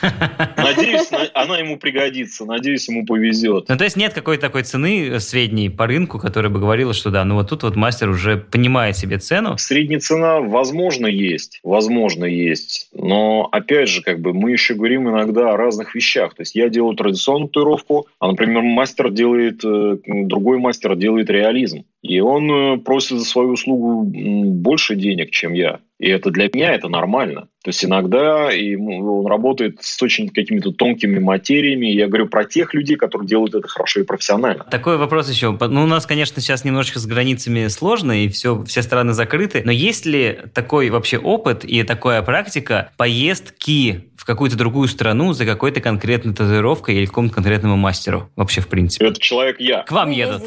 Надеюсь, она ему пригодится, надеюсь, ему повезет.
Ну то есть нет какой-то такой цены, средней по рынку, которая бы говорила, что да, ну вот тут вот мастер уже понимает себе цену?
Средняя цена, возможно, есть. Возможно, есть. Но, опять же, как бы мы еще говорим иногда о разных вещах. То есть я делаю традиционную татуировку, а, например, мастер делает, э, другой мастер делает реализм. И он э, просит за свою услугу больше денег, чем я. И это для меня это нормально. То есть иногда и он работает с очень какими-то тонкими материями. Я говорю про тех людей, которые делают это хорошо и профессионально.
Такой вопрос еще. Ну, у нас, конечно, сейчас немножечко с границами сложно, и все, все страны закрыты. Но есть ли такой вообще опыт и такая практика поездки в какую-то другую страну за какой-то конкретной татуировкой или какому-то конкретному мастеру? Вообще, в принципе.
Это человек я.
К вам едут.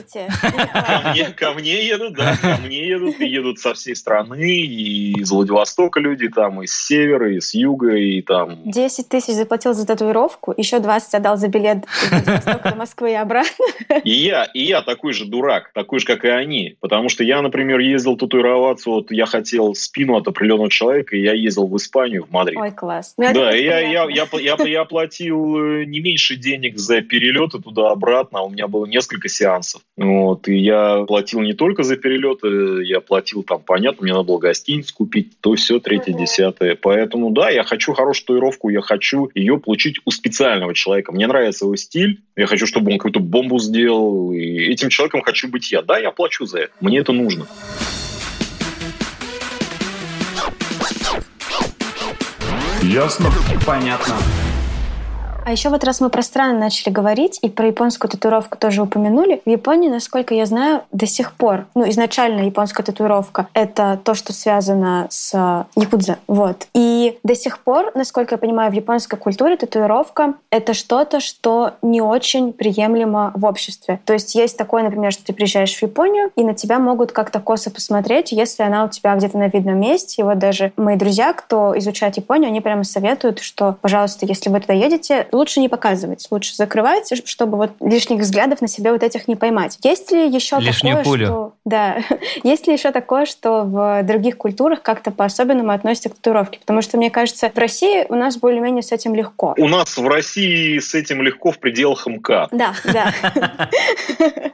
Ко мне едут, да. Ко мне едут. И едут со всей страны. И из Владивостока люди там, из севера, из юга, и там...
10 тысяч заплатил за татуировку, еще 20 отдал за билет из Владивостока до Москвы и обратно.
И я, и я такой же дурак, такой же, как и они. Потому что я, например, ездил татуироваться, вот я хотел спину от определенного человека, и я ездил в Испанию, в Мадрид.
Ой, класс.
Ну, да, и я, я, я, я, я платил э, не меньше денег за перелеты туда-обратно, а у меня было несколько сеансов. Вот, и я платил не только за перелеты, я платил там, понятно, мне надо было гостиницу купить, то все, третье, десятое. Поэтому, да, я хочу хорошую татуировку, я хочу ее получить у специального человека. Мне нравится его стиль, я хочу, чтобы он какую-то бомбу сделал, и этим человеком хочу быть я. Да, я плачу за это, мне это нужно.
Ясно?
Понятно.
А еще вот раз мы про страны начали говорить и про японскую татуировку тоже упомянули, в Японии, насколько я знаю, до сих пор, ну, изначально японская татуировка — это то, что связано с якудза, вот. И до сих пор, насколько я понимаю, в японской культуре татуировка — это что-то, что не очень приемлемо в обществе. То есть есть такое, например, что ты приезжаешь в Японию, и на тебя могут как-то косо посмотреть, если она у тебя где-то на видном месте. И вот даже мои друзья, кто изучает Японию, они прямо советуют, что, пожалуйста, если вы туда едете, лучше не показывать, лучше закрывать, чтобы вот лишних взглядов на себе вот этих не поймать. Есть ли еще
Лишнюю
такое,
пулю.
что... Да. Есть ли еще такое, что в других культурах как-то по-особенному относятся к татуировке? Потому что, мне кажется, в России у нас более-менее с этим легко.
У нас в России с этим легко в пределах МК.
Да, да.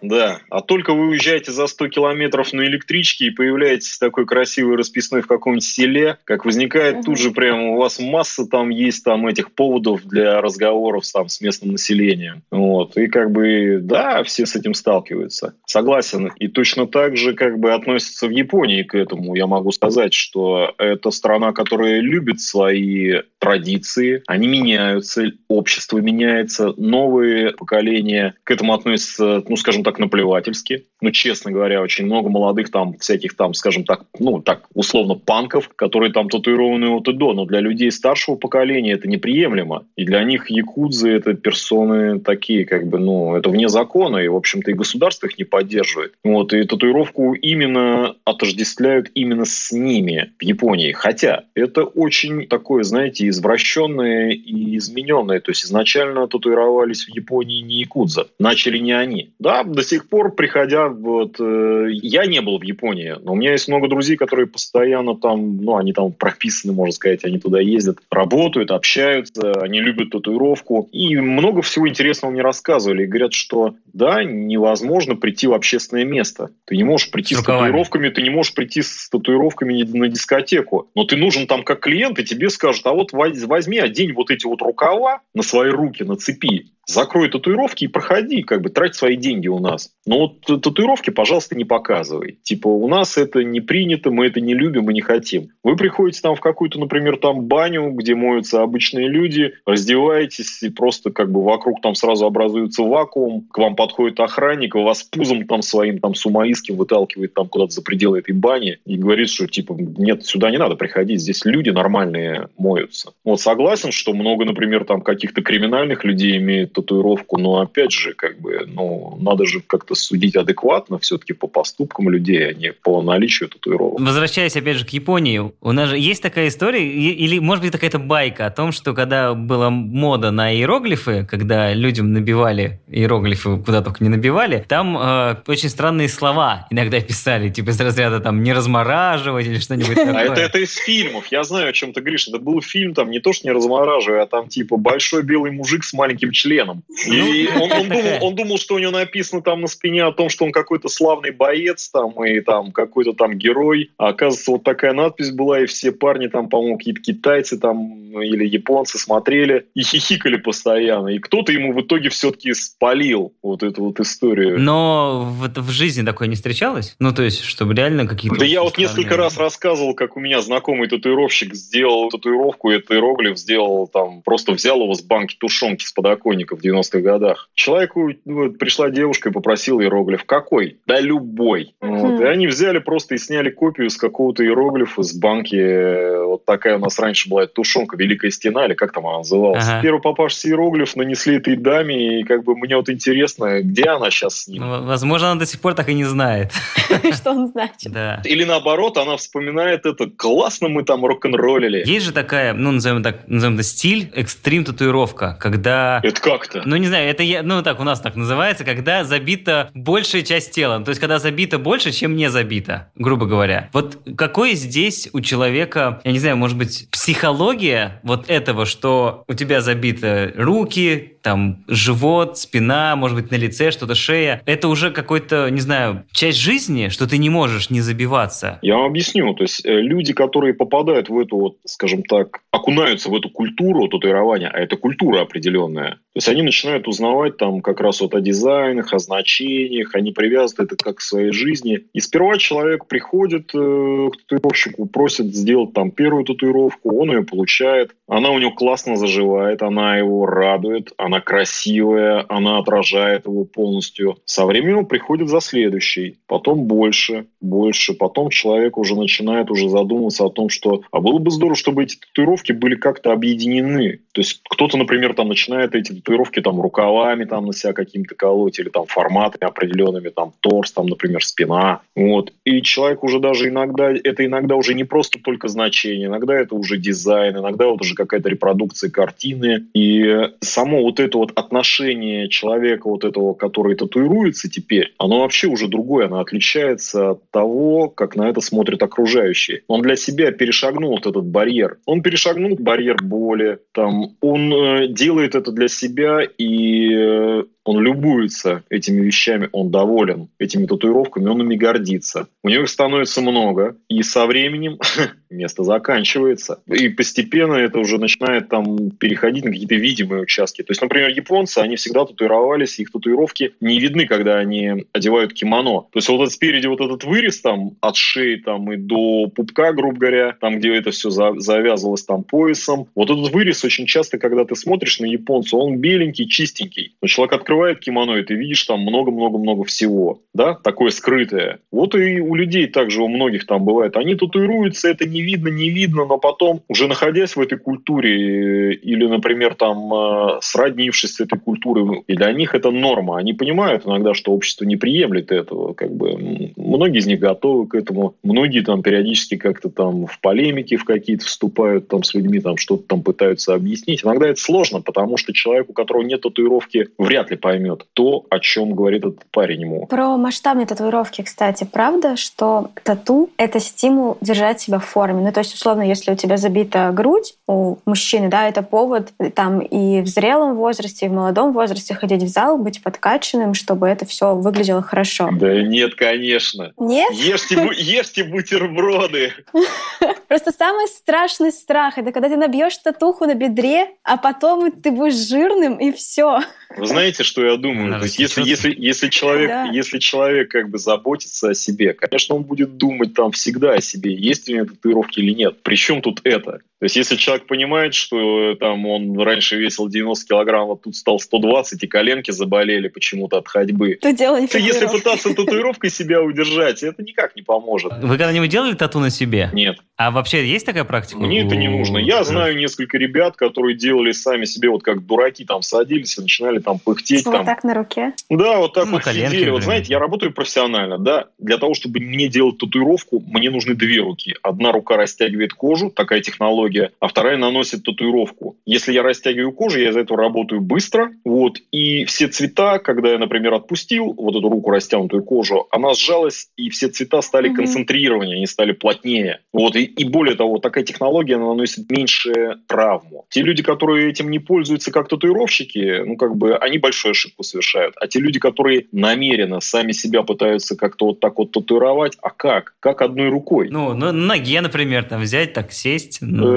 Да. А только вы уезжаете за 100 километров на электричке и появляетесь такой красивой расписной в каком-нибудь селе, как возникает тут же прямо у вас масса там есть там этих поводов для разговоров там с местным населением. Вот. И как бы, да, все с этим сталкиваются. Согласен. И точно так же как бы относятся в Японии к этому. Я могу сказать, что это страна, которая любит свои традиции, они меняются, общество меняется, новые поколения к этому относятся, ну, скажем так, наплевательски. Ну, честно говоря, очень много молодых там всяких там, скажем так, ну, так, условно, панков, которые там татуированы от и до, но для людей старшего поколения это неприемлемо. И для них якудзы — это персоны такие, как бы, ну, это вне закона, и, в общем-то, и государство их не поддерживает. Вот, и татуировку именно отождествляют именно с ними в Японии. Хотя это очень такое, знаете, извращенное и измененное. То есть изначально татуировались в Японии не якудза. Начали не они. Да, до сих пор, приходя вот... Э, я не был в Японии, но у меня есть много друзей, которые постоянно там, ну, они там прописаны, можно сказать, они туда ездят, работают, общаются, они любят татуировку. И много всего интересного мне рассказывали. И говорят, что да, невозможно прийти в общественное место. Ты не можешь прийти с,
С
татуировками, ты не можешь прийти с татуировками на дискотеку. Но ты нужен там как клиент, и тебе скажут, а вот воз- возьми, одень вот эти вот рукава на свои руки, нацепи. Закрой татуировки и проходи, как бы трать свои деньги у нас. Но вот татуировки, пожалуйста, не показывай. Типа, у нас это не принято, мы это не любим, мы не хотим. Вы приходите там в какую-то, например, там баню, где моются обычные люди, раздеваетесь, и просто как бы вокруг там сразу образуется вакуум, к вам подходит охранник, вас пузом там своим там сумаистским выталкивает там куда-то за пределы этой бани и говорит, что типа, нет, сюда не надо приходить, здесь люди нормальные моются. Вот согласен, что много, например, там каких-то криминальных людей имеют татуировку, но опять же, как бы, ну, надо же как-то судить адекватно все-таки по поступкам людей, а не по наличию татуировок.
Возвращаясь опять же к Японии, у нас же есть такая история, или может быть какая-то байка о том, что когда была мода на иероглифы, когда людям набивали иероглифы, куда только не набивали, там э, очень странные слова иногда писали, типа из разряда там не размораживать или что-нибудь
А
такое.
это, это из фильмов. Я знаю, о чем ты говоришь. Это был фильм, там, не то, что не размораживая, а там, типа, большой белый мужик с маленьким членом. И он, он думал, он думал, что у него написано там на спине о том, что он какой-то славный боец, там, и там какой-то там герой. А оказывается, вот такая надпись была, и все парни там, по-моему, какие-то китайцы там или японцы смотрели и хихикали постоянно. И кто-то ему в итоге все-таки спалил вот эту вот историю.
Но в, в жизни такое не встречалось? Ну, то есть, чтобы реально какие-то...
Да я вот
очень
несколько
странные-
раз рассказывал, как у меня знакомый татуировщик сделал татуировку, и этот иероглиф сделал там, просто взял его с банки тушенки с подоконника в 90-х годах. Человеку ну, пришла девушка и попросила иероглиф. Какой? Да любой. Вот.
Хм.
И они взяли просто и сняли копию с какого-то иероглифа с банки. Вот такая у нас раньше была эта тушенка, Великая Стена, или как там она называлась.
Ага.
Первый попавшийся иероглиф нанесли этой даме, и как бы мне вот интересно, где она сейчас с ним?
Ну, возможно, она до сих пор так и не знает.
Что он значит?
Да.
Или наоборот, она вспоминает это, классно мы там рок-н-роллили.
Есть же такая, ну, назовем так, назовем это стиль, экстрим татуировка, когда...
Это как-то?
Ну, не знаю, это я, ну, так у нас так называется, когда забита большая часть тела. То есть, когда забита больше, чем не забита, грубо говоря. Вот какой здесь у человека, я не знаю, может быть, психология вот этого, что у тебя забиты руки, там живот, спина, может быть, на лице что-то, шея. Это уже какой-то, не знаю, часть жизни, что ты не можешь не забиваться.
Я вам объясню. То есть э, люди, которые попадают в эту, вот, скажем так, окунаются в эту культуру татуирования, а это культура определенная, то есть они начинают узнавать там как раз вот о дизайнах, о значениях, они привязывают это как к своей жизни. И сперва человек приходит э, к татуировщику, просит сделать там первую татуировку, он ее получает, она у него классно заживает, она его радует, она красивая, она отражает его полностью. Со временем приходит за следующий, потом больше, больше, потом человек уже начинает уже задумываться о том, что а было бы здорово, чтобы эти татуировки были как-то объединены. То есть кто-то, например, там начинает эти татуировки там рукавами там на себя каким-то колоть или там форматами определенными, там торс, там, например, спина. Вот. И человек уже даже иногда, это иногда уже не просто только значение, иногда это уже дизайн, иногда вот уже какая-то репродукция картины. И само вот это вот отношение человека вот этого, который татуируется теперь, оно вообще уже другое, оно отличается от того, как на это смотрят окружающие. Он для себя перешагнул вот этот барьер. Он перешагнул барьер боли, там, он э, делает это для себя и э, он любуется этими вещами, он доволен этими татуировками, он ими гордится. У него их становится много, и со временем место заканчивается. И постепенно это уже начинает там переходить на какие-то видимые участки. То есть, например, японцы, они всегда татуировались, их татуировки не видны, когда они одевают кимоно. То есть вот этот спереди вот этот вырез там от шеи там и до пупка, грубо говоря, там, где это все за завязывалось там поясом. Вот этот вырез очень часто, когда ты смотришь на японца, он беленький, чистенький. Но человек открывает кимоно, и ты видишь там много-много-много всего, да, такое скрытое. Вот и у людей также, у многих там бывает. Они татуируются, это не видно, не видно, но потом, уже находясь в этой культуре или, например, там, э, сроднившись с этой культурой, и для них это норма. Они понимают иногда, что общество не приемлет этого. Как бы, многие из них готовы к этому. Многие там периодически как-то там в полемики в какие-то вступают там с людьми, там что-то там пытаются объяснить. Иногда это сложно, потому что человек, у которого нет татуировки, вряд ли поймет то, о чем говорит этот парень ему.
Про масштабные татуировки, кстати, правда, что тату — это стимул держать себя в форме. Ну, то есть, условно, если у тебя забита грудь у мужчины, да, это повод там и в зрелом возрасте, и в молодом возрасте ходить в зал, быть подкачанным, чтобы это все выглядело хорошо.
Да нет, конечно.
Нет?
Ешьте, ешьте бутерброды.
Просто самый страшный страх — это когда ты набьешь татуху на бедре, а потом ты будешь жирным, и все.
Вы знаете, что я думаю? То есть, если, если, если, человек, да. если человек как бы заботится о себе, конечно, он будет думать там всегда о себе, есть ли у него татуировки или нет. Причем тут это? То есть, если человек понимает, что э, там он раньше весил 90 килограмм, а тут стал 120, и коленки заболели почему-то от ходьбы,
то дело не
если пытаться татуировкой себя удержать, это никак не поможет.
Вы когда-нибудь делали тату на себе?
Нет.
А вообще есть такая практика?
Мне это не нужно. Я знаю несколько ребят, которые делали сами себе, вот как дураки там садились и начинали там пыхтеть. Вот
там. так на руке?
Да, вот так ну, вот коленки, сидели. Вот знаете, я работаю профессионально, да. Для того, чтобы мне делать татуировку, мне нужны две руки. Одна рука растягивает кожу, такая технология технология, а вторая наносит татуировку. Если я растягиваю кожу, я из-за этого работаю быстро, вот, и все цвета, когда я, например, отпустил вот эту руку растянутую кожу, она сжалась, и все цвета стали mm-hmm. концентрированнее, они стали плотнее. Вот, и, и более того, такая технология, она наносит меньше травму. Те люди, которые этим не пользуются как татуировщики, ну, как бы, они большую ошибку совершают. А те люди, которые намеренно сами себя пытаются как-то вот так вот татуировать, а как? Как одной рукой?
Ну, на ноге, например, там взять, так сесть.
Ну, Э,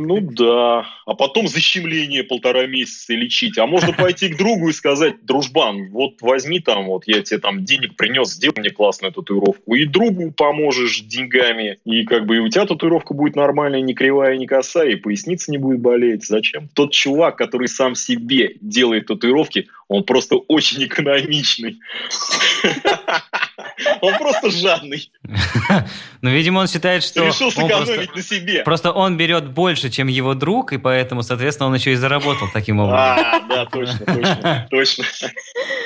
ну да. А потом защемление полтора месяца лечить. А можно пойти к другу и сказать, дружбан, вот возьми там, вот я тебе там денег принес, сделай мне классную татуировку. И другу поможешь деньгами. И как бы и у тебя татуировка будет нормальная, не кривая, не косая, и поясница не будет болеть. Зачем? Тот чувак, который сам себе делает татуировки, он просто очень экономичный. Он просто жадный.
Ну, видимо, он считает, что...
Решил сэкономить на себе.
Просто он берет больше, чем его друг, и поэтому, соответственно, он еще и заработал таким образом.
А, да, точно, точно, точно.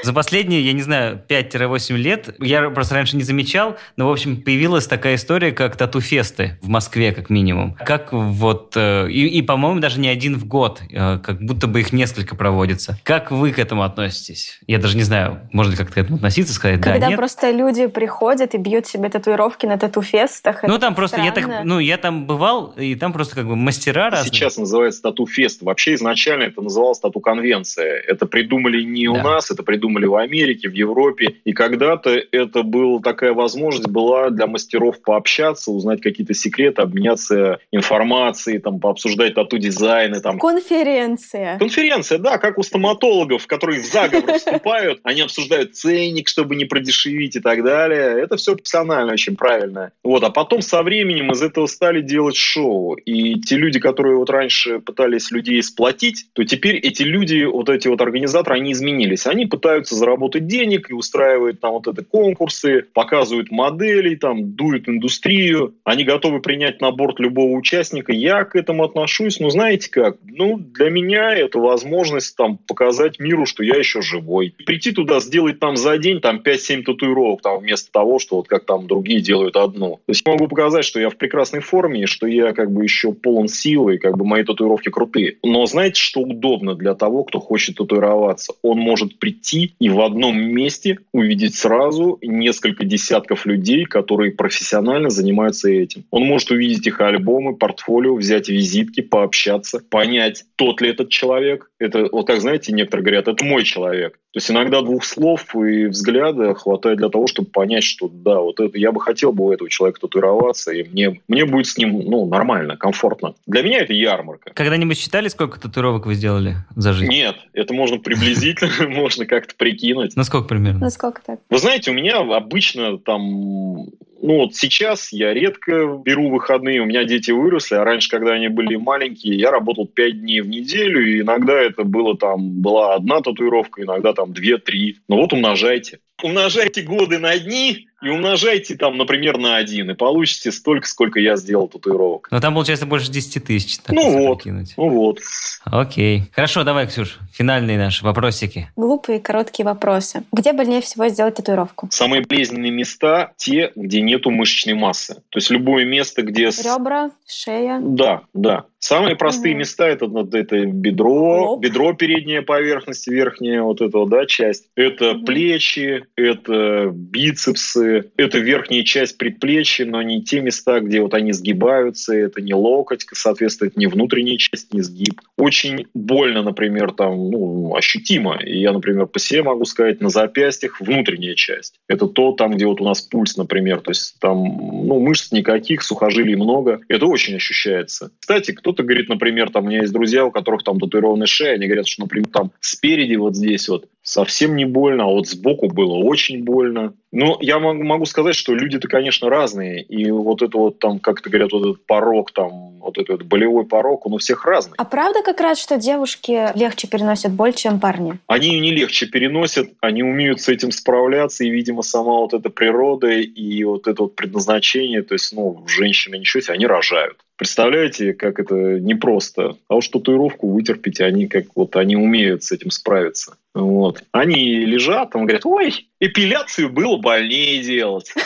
За последние, я не знаю, 5-8 лет, я просто раньше не замечал, но, в общем, появилась такая история, как тату-фесты в Москве, как минимум. Как вот... Э, и, и по-моему, даже не один в год, э, как будто бы их несколько проводится. Как вы к этому относитесь? Я даже не знаю, можно как-то к этому относиться, сказать
Когда
да, нет?
просто люди приходят и бьют себе татуировки на тату-фестах.
Ну, там просто, я
странно.
так, ну, я там бывал, и там просто как бы мастера разные.
Сейчас называется тату-фест. Вообще изначально это называлось тату-конвенция. Это придумали не у
Да.
нас, это придумали в Америке, в Европе. И когда-то это была такая возможность была для мастеров пообщаться, узнать какие-то секреты, обменяться информацией, там, пообсуждать тату-дизайны. Там.
Конференция.
Конференция, да, как у стоматологов, которые в заговор вступают, они обсуждают ценник, чтобы не продешевить и так далее. Это все профессионально, очень правильно. Вот, а потом со временем из этого стали делать шоу. И те люди, которые вот раньше пытались людей сплотить, то теперь эти люди, вот эти вот организаторы, они изменились. Они пытаются заработать денег и устраивают там вот это конкурсы, показывают моделей, там, дуют индустрию. Они готовы принять на борт любого участника. Я к этому отношусь, ну, знаете как, ну, для меня это возможность там показать миру, что я еще живой. Прийти туда, сделать там за день там 5-7 татуировок, там, вместо того, что вот как там другие делают одну. То есть я могу показать, что я в прекрасной форме, что я как бы еще полон силы, и как бы мои татуировки крутые. Но знаете, что удобно для того, кто хочет татуироваться? Он может прийти и в одном месте увидеть сразу несколько десятков людей, которые профессионально занимаются этим. Он может увидеть их альбомы, портфолио, взять визитки, пообщаться, понять, тот ли этот человек. Это, вот как знаете, некоторые говорят, это мой человек. То есть иногда двух слов и взгляда хватает для того, чтобы понять, что да, вот это я бы хотел бы у этого человека татуироваться, и мне, мне будет с ним ну, нормально, комфортно. Для меня это ярмарка.
Когда-нибудь считали, сколько татуировок вы сделали за жизнь?
Нет, это можно приблизительно, можно как-то прикинуть.
Ну, сколько примерно?
Насколько так?
Вы знаете, у меня обычно там... Ну вот сейчас я редко беру выходные, у меня дети выросли, а раньше, когда они были маленькие, я работал 5 дней в неделю, и иногда это было там, была одна татуировка, иногда там 2-3. Ну вот умножайте. Умножайте годы на дни и умножайте там, например, на один, и получите столько, сколько я сделал татуировок.
Ну, там, получается, больше 10 тысяч.
Ну вот.
прикинуть.
Ну вот.
Окей. Хорошо, давай, Ксюш, финальные наши вопросики.
Глупые короткие вопросы. Где больнее всего сделать татуировку?
Самые болезненные места те, где нету мышечной массы. То есть любое место, где...
Ребра, шея.
Да, да. Самые простые
Мгм.
места это, вот это бедро,
Лоб.
бедро передняя поверхность, верхняя вот эта да, часть. Это
Мгм.
плечи, это бицепсы, это верхняя часть предплечья, но не те места, где вот они сгибаются, это не локоть, соответственно, это не внутренняя часть, не сгиб. Очень больно, например, там, ну, ощутимо. И я, например, по себе могу сказать, на запястьях внутренняя часть. Это то, там, где вот у нас пульс, например, то есть там, ну, мышц никаких, сухожилий много. Это очень ощущается. Кстати, кто-то говорит, например, там, у меня есть друзья, у которых там татуированная шея, они говорят, что, например, там спереди вот здесь вот совсем не больно, а вот сбоку было очень больно. Но я могу, сказать, что люди-то, конечно, разные. И вот это вот там, как то говорят, вот этот порог, там, вот этот вот болевой порог, он у всех разный.
А правда как раз, что девушки легче переносят боль, чем парни?
Они не легче переносят, они умеют с этим справляться, и, видимо, сама вот эта природа и вот это вот предназначение, то есть, ну, женщины ничего себе, они рожают. Представляете, как это непросто. А уж татуировку вытерпеть, они как вот, они умеют с этим справиться. Вот. Они лежат, там говорят, ой, эпиляцию было больнее делать.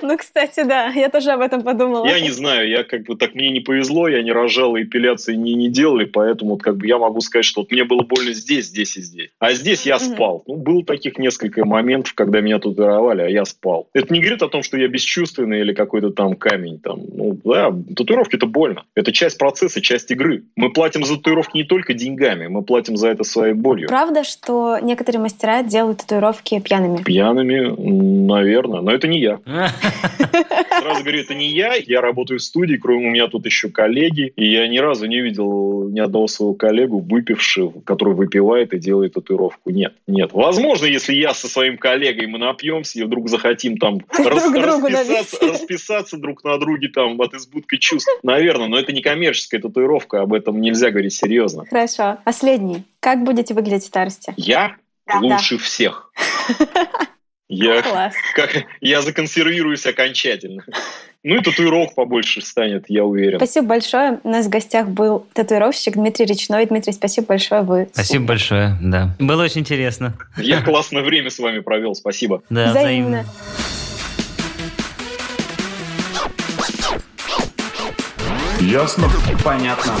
Ну, кстати, да, я тоже об этом подумала.
Я не знаю, я как бы так мне не повезло, я не рожал, и эпиляции не, не делали, поэтому вот как бы я могу сказать, что вот мне было больно здесь, здесь и здесь. А здесь я спал. Ну, было таких несколько моментов, когда меня татуировали, а я спал. Это не говорит о том, что я бесчувственный или какой-то там камень. Там. Ну, да, татуировки это больно. Это часть процесса, часть игры. Мы платим за татуировки не только деньгами, мы платим за это своей болью.
Правда, что некоторые мастера делают татуировки пьяными?
Пьяными, наверное, но это не я. Сразу говорю, это не я, я работаю в студии, кроме у меня тут еще коллеги, и я ни разу не видел ни одного своего коллегу, выпившего, который выпивает и делает татуировку. Нет, нет. Возможно, если я со своим коллегой мы напьемся и вдруг захотим там рас- расписаться, расписаться друг на друге там от избытка чувств. Наверное, но это не коммерческая татуировка, об этом нельзя говорить серьезно.
Хорошо. Последний. Как будете выглядеть в старости?
Я
Да.
лучше всех. Я
Класс.
как я законсервируюсь окончательно. Ну и татуировок побольше станет, я уверен.
Спасибо большое. У нас в гостях был татуировщик Дмитрий Речной. Дмитрий, спасибо большое. Вы
Спасибо большое, да. Было очень интересно.
Я классное время с вами провел, спасибо.
Да,
взаимно.
Ясно?
Понятно.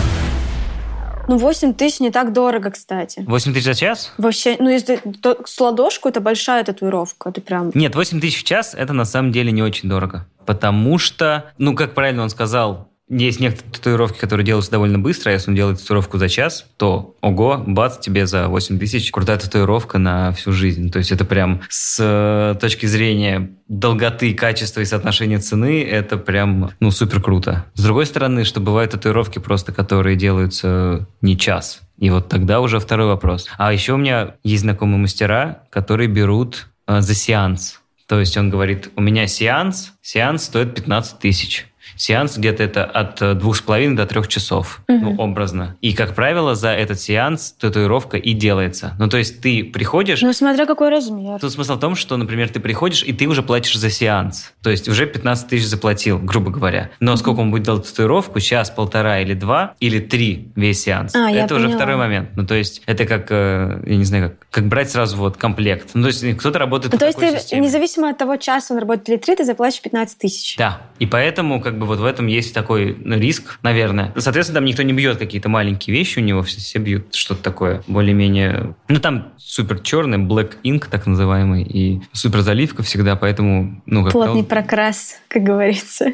Ну, 8 тысяч не так дорого, кстати.
8 тысяч за час?
Вообще, ну, если то- с ладошку, это большая татуировка. Это прям...
Нет, 8 тысяч в час – это на самом деле не очень дорого. потому что, ну, как правильно он сказал, есть некоторые татуировки, которые делаются довольно быстро, а если он делает татуировку за час, то ого, бац, тебе за 8 тысяч крутая татуировка на всю жизнь. То есть это прям с э, точки зрения долготы, качества и соотношения цены, это прям, ну, супер круто. С другой стороны, что бывают татуировки просто, которые делаются не час. И вот тогда уже второй вопрос. А еще у меня есть знакомые мастера, которые берут э, за сеанс. То есть он говорит, у меня сеанс, сеанс стоит 15 тысяч. Сеанс где-то это от э, двух с половиной до трех часов, угу. ну, образно. И, как правило, за этот сеанс татуировка и делается. Ну, то есть ты приходишь...
Ну, смотря какой размер.
Тут смысл в том, что, например, ты приходишь, и ты уже платишь за сеанс. То есть уже 15 тысяч заплатил, грубо говоря. Но угу. сколько он будет делать татуировку, час, полтора или два, или три весь сеанс. А, это уже поняла. второй момент. Ну, то есть это как, э, я не знаю, как, как брать сразу вот комплект. Ну, то есть кто-то работает ну,
То есть ты, системе. независимо от того часа он работает или три, ты заплатишь 15 тысяч.
Да. И поэтому как бы вот в этом есть такой ну, риск, наверное. Соответственно, там никто не бьет какие-то маленькие вещи у него, все, все бьют что-то такое более-менее... Ну, там супер черный, black ink, так называемый, и супер заливка всегда, поэтому... Ну,
как Плотный прокрас, как говорится.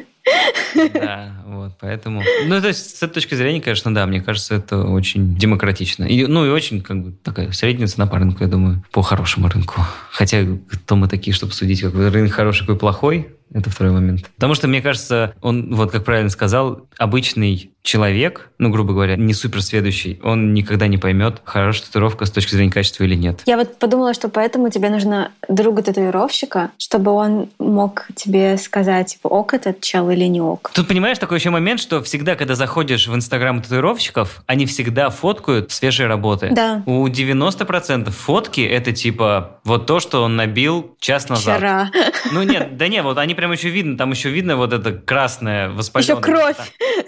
Да, вот, поэтому... Ну, то есть, с этой точки зрения, конечно, да, мне кажется, это очень демократично. И, ну, и очень, как бы, такая средняя цена по рынку, я думаю, по хорошему рынку. Хотя, кто мы такие, чтобы судить, какой рынок хороший, какой плохой, это второй момент. Потому что, мне кажется, он, вот как правильно сказал, обычный человек, ну, грубо говоря, не суперсведущий, он никогда не поймет, хорошая татуировка с точки зрения качества или нет.
Я вот подумала, что поэтому тебе нужно друга татуировщика, чтобы он мог тебе сказать, типа, ок этот чел или не ок.
Тут, понимаешь, такой еще момент, что всегда, когда заходишь в инстаграм татуировщиков, они всегда фоткают свежие работы.
Да.
У 90% фотки это типа вот то, что он набил час назад.
Вчера.
Ну нет, да нет, вот они прям еще видно, там еще видно вот это красное воспаленное.
Еще кровь.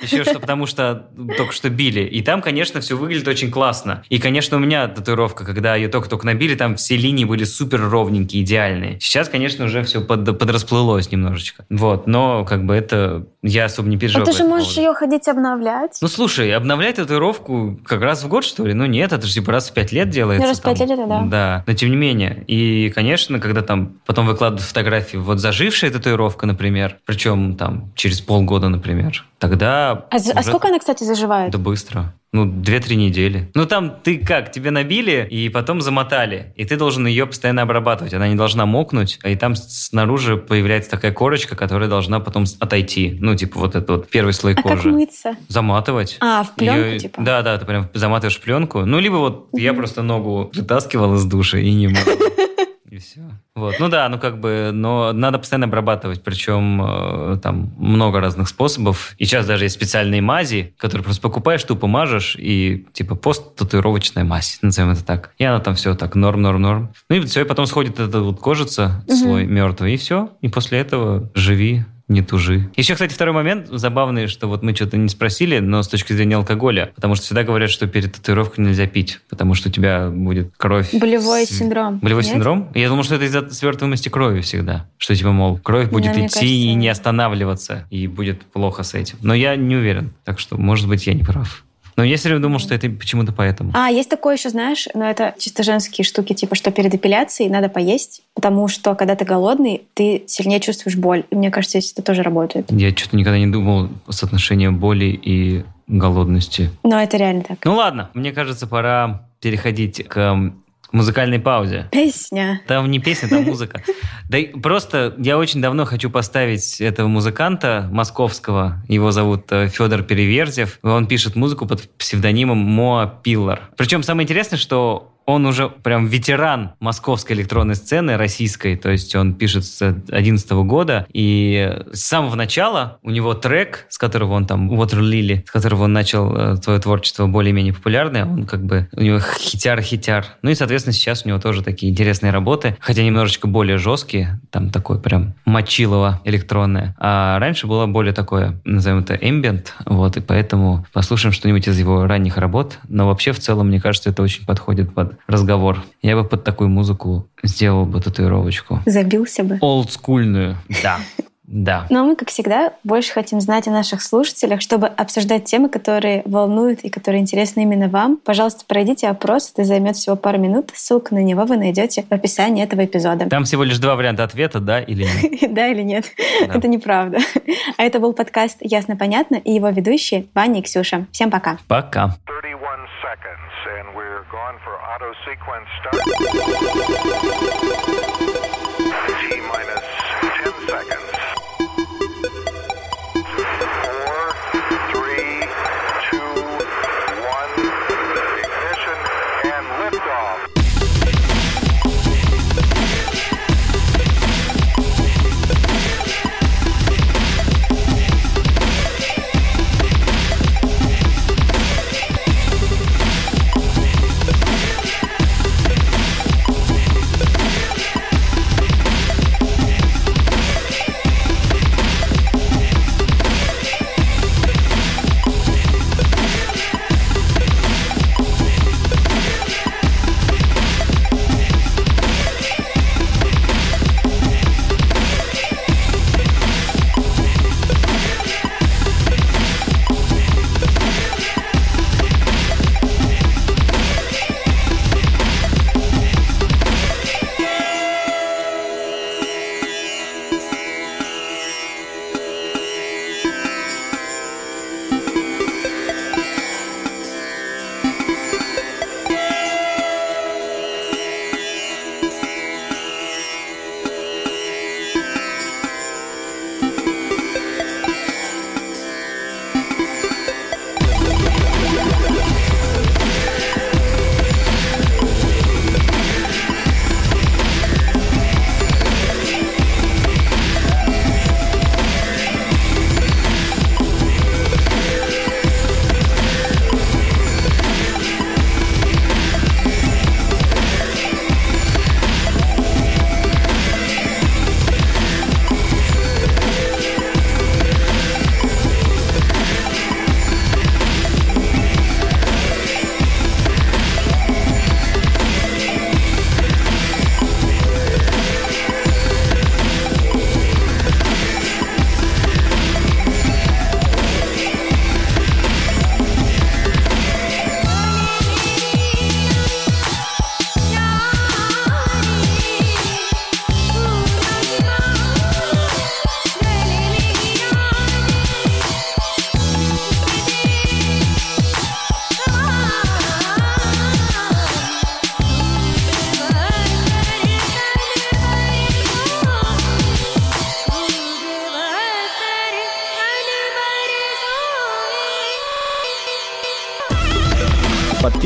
Еще что, потому что только что били. И там, конечно, все выглядит очень классно. И, конечно, у меня татуировка, когда ее только-только набили, там все линии были супер ровненькие, идеальные. Сейчас, конечно, уже все под, подрасплылось немножечко. Вот, но как бы это я особо не переживаю.
А ты же можешь поводу. ее ходить обновлять.
Ну, слушай, обновлять татуировку как раз в год, что ли? Ну, нет, это же типа раз в пять лет делается.
Раз в пять лет это да.
Да, но тем не менее. И, конечно, когда там потом выкладывают фотографии, вот зажившая татуировка, например, причем там через полгода, например, тогда...
А, уже... а сколько она, кстати, заживает?
Да быстро. Ну, две-три недели. Ну, там ты как, тебе набили и потом замотали. И ты должен ее постоянно обрабатывать. Она не должна мокнуть. И там снаружи появляется такая корочка, которая должна потом отойти. Ну, типа вот этот вот первый слой
а
кожи.
как мыться?
Заматывать.
А, в пленку ее... типа?
Да, да, ты прям заматываешь пленку. Ну, либо вот угу. я просто ногу вытаскивал из душа и не мыл. И все. Вот. Ну да, ну как бы, но надо постоянно обрабатывать, причем э, там много разных способов. И сейчас даже есть специальные мази, которые просто покупаешь, тупо мажешь, и типа пост-татуировочная мазь, назовем это так. И она там все так, норм, норм, норм. Ну и все, и потом сходит эта вот кожица, угу. слой мертвый, и все. И после этого живи не тужи. Еще, кстати, второй момент забавный, что вот мы что-то не спросили, но с точки зрения алкоголя, потому что всегда говорят, что перед татуировкой нельзя пить, потому что у тебя будет кровь.
Болевой с... синдром.
Болевой Нет? синдром? Я думал, что это из-за свертываемости крови всегда. Что типа, мол, кровь будет да, идти кажется... и не останавливаться, и будет плохо с этим. Но я не уверен, так что, может быть, я не прав. Но я все время думал, что это почему-то поэтому.
А, есть такое еще, знаешь, но это чисто женские штуки, типа, что перед эпиляцией надо поесть, потому что, когда ты голодный, ты сильнее чувствуешь боль. И мне кажется, это тоже работает.
Я что-то никогда не думал соотношение боли и голодности.
Но это реально так.
Ну ладно, мне кажется, пора переходить к музыкальной паузе.
Песня.
Там не песня, там музыка. Да и просто я очень давно хочу поставить этого музыканта московского. Его зовут э, Федор Переверзев. Он пишет музыку под псевдонимом Моа Пиллар. Причем самое интересное, что он уже прям ветеран московской электронной сцены российской, то есть он пишет с 2011 года, и с самого начала у него трек, с которого он там, Water Lily, с которого он начал э, свое творчество более-менее популярное, он как бы, у него хитяр-хитяр. Ну и, соответственно, сейчас у него тоже такие интересные работы, хотя немножечко более жесткие, там такой прям мочилово электронное. А раньше было более такое, назовем это, ambient, вот, и поэтому послушаем что-нибудь из его ранних работ, но вообще в целом, мне кажется, это очень подходит под разговор. Я бы под такую музыку сделал бы татуировочку.
Забился бы?
Олдскульную, да. Да.
Но мы, как всегда, больше хотим знать о наших слушателях, чтобы обсуждать темы, которые волнуют и которые интересны именно вам. Пожалуйста, пройдите опрос, это займет всего пару минут. Ссылку на него вы найдете в описании этого эпизода.
Там всего лишь два варианта ответа, да или нет.
Да или нет. Это неправда. А это был подкаст «Ясно-понятно» и его ведущие Ваня и Ксюша. Всем пока.
Пока.
Auto sequence start.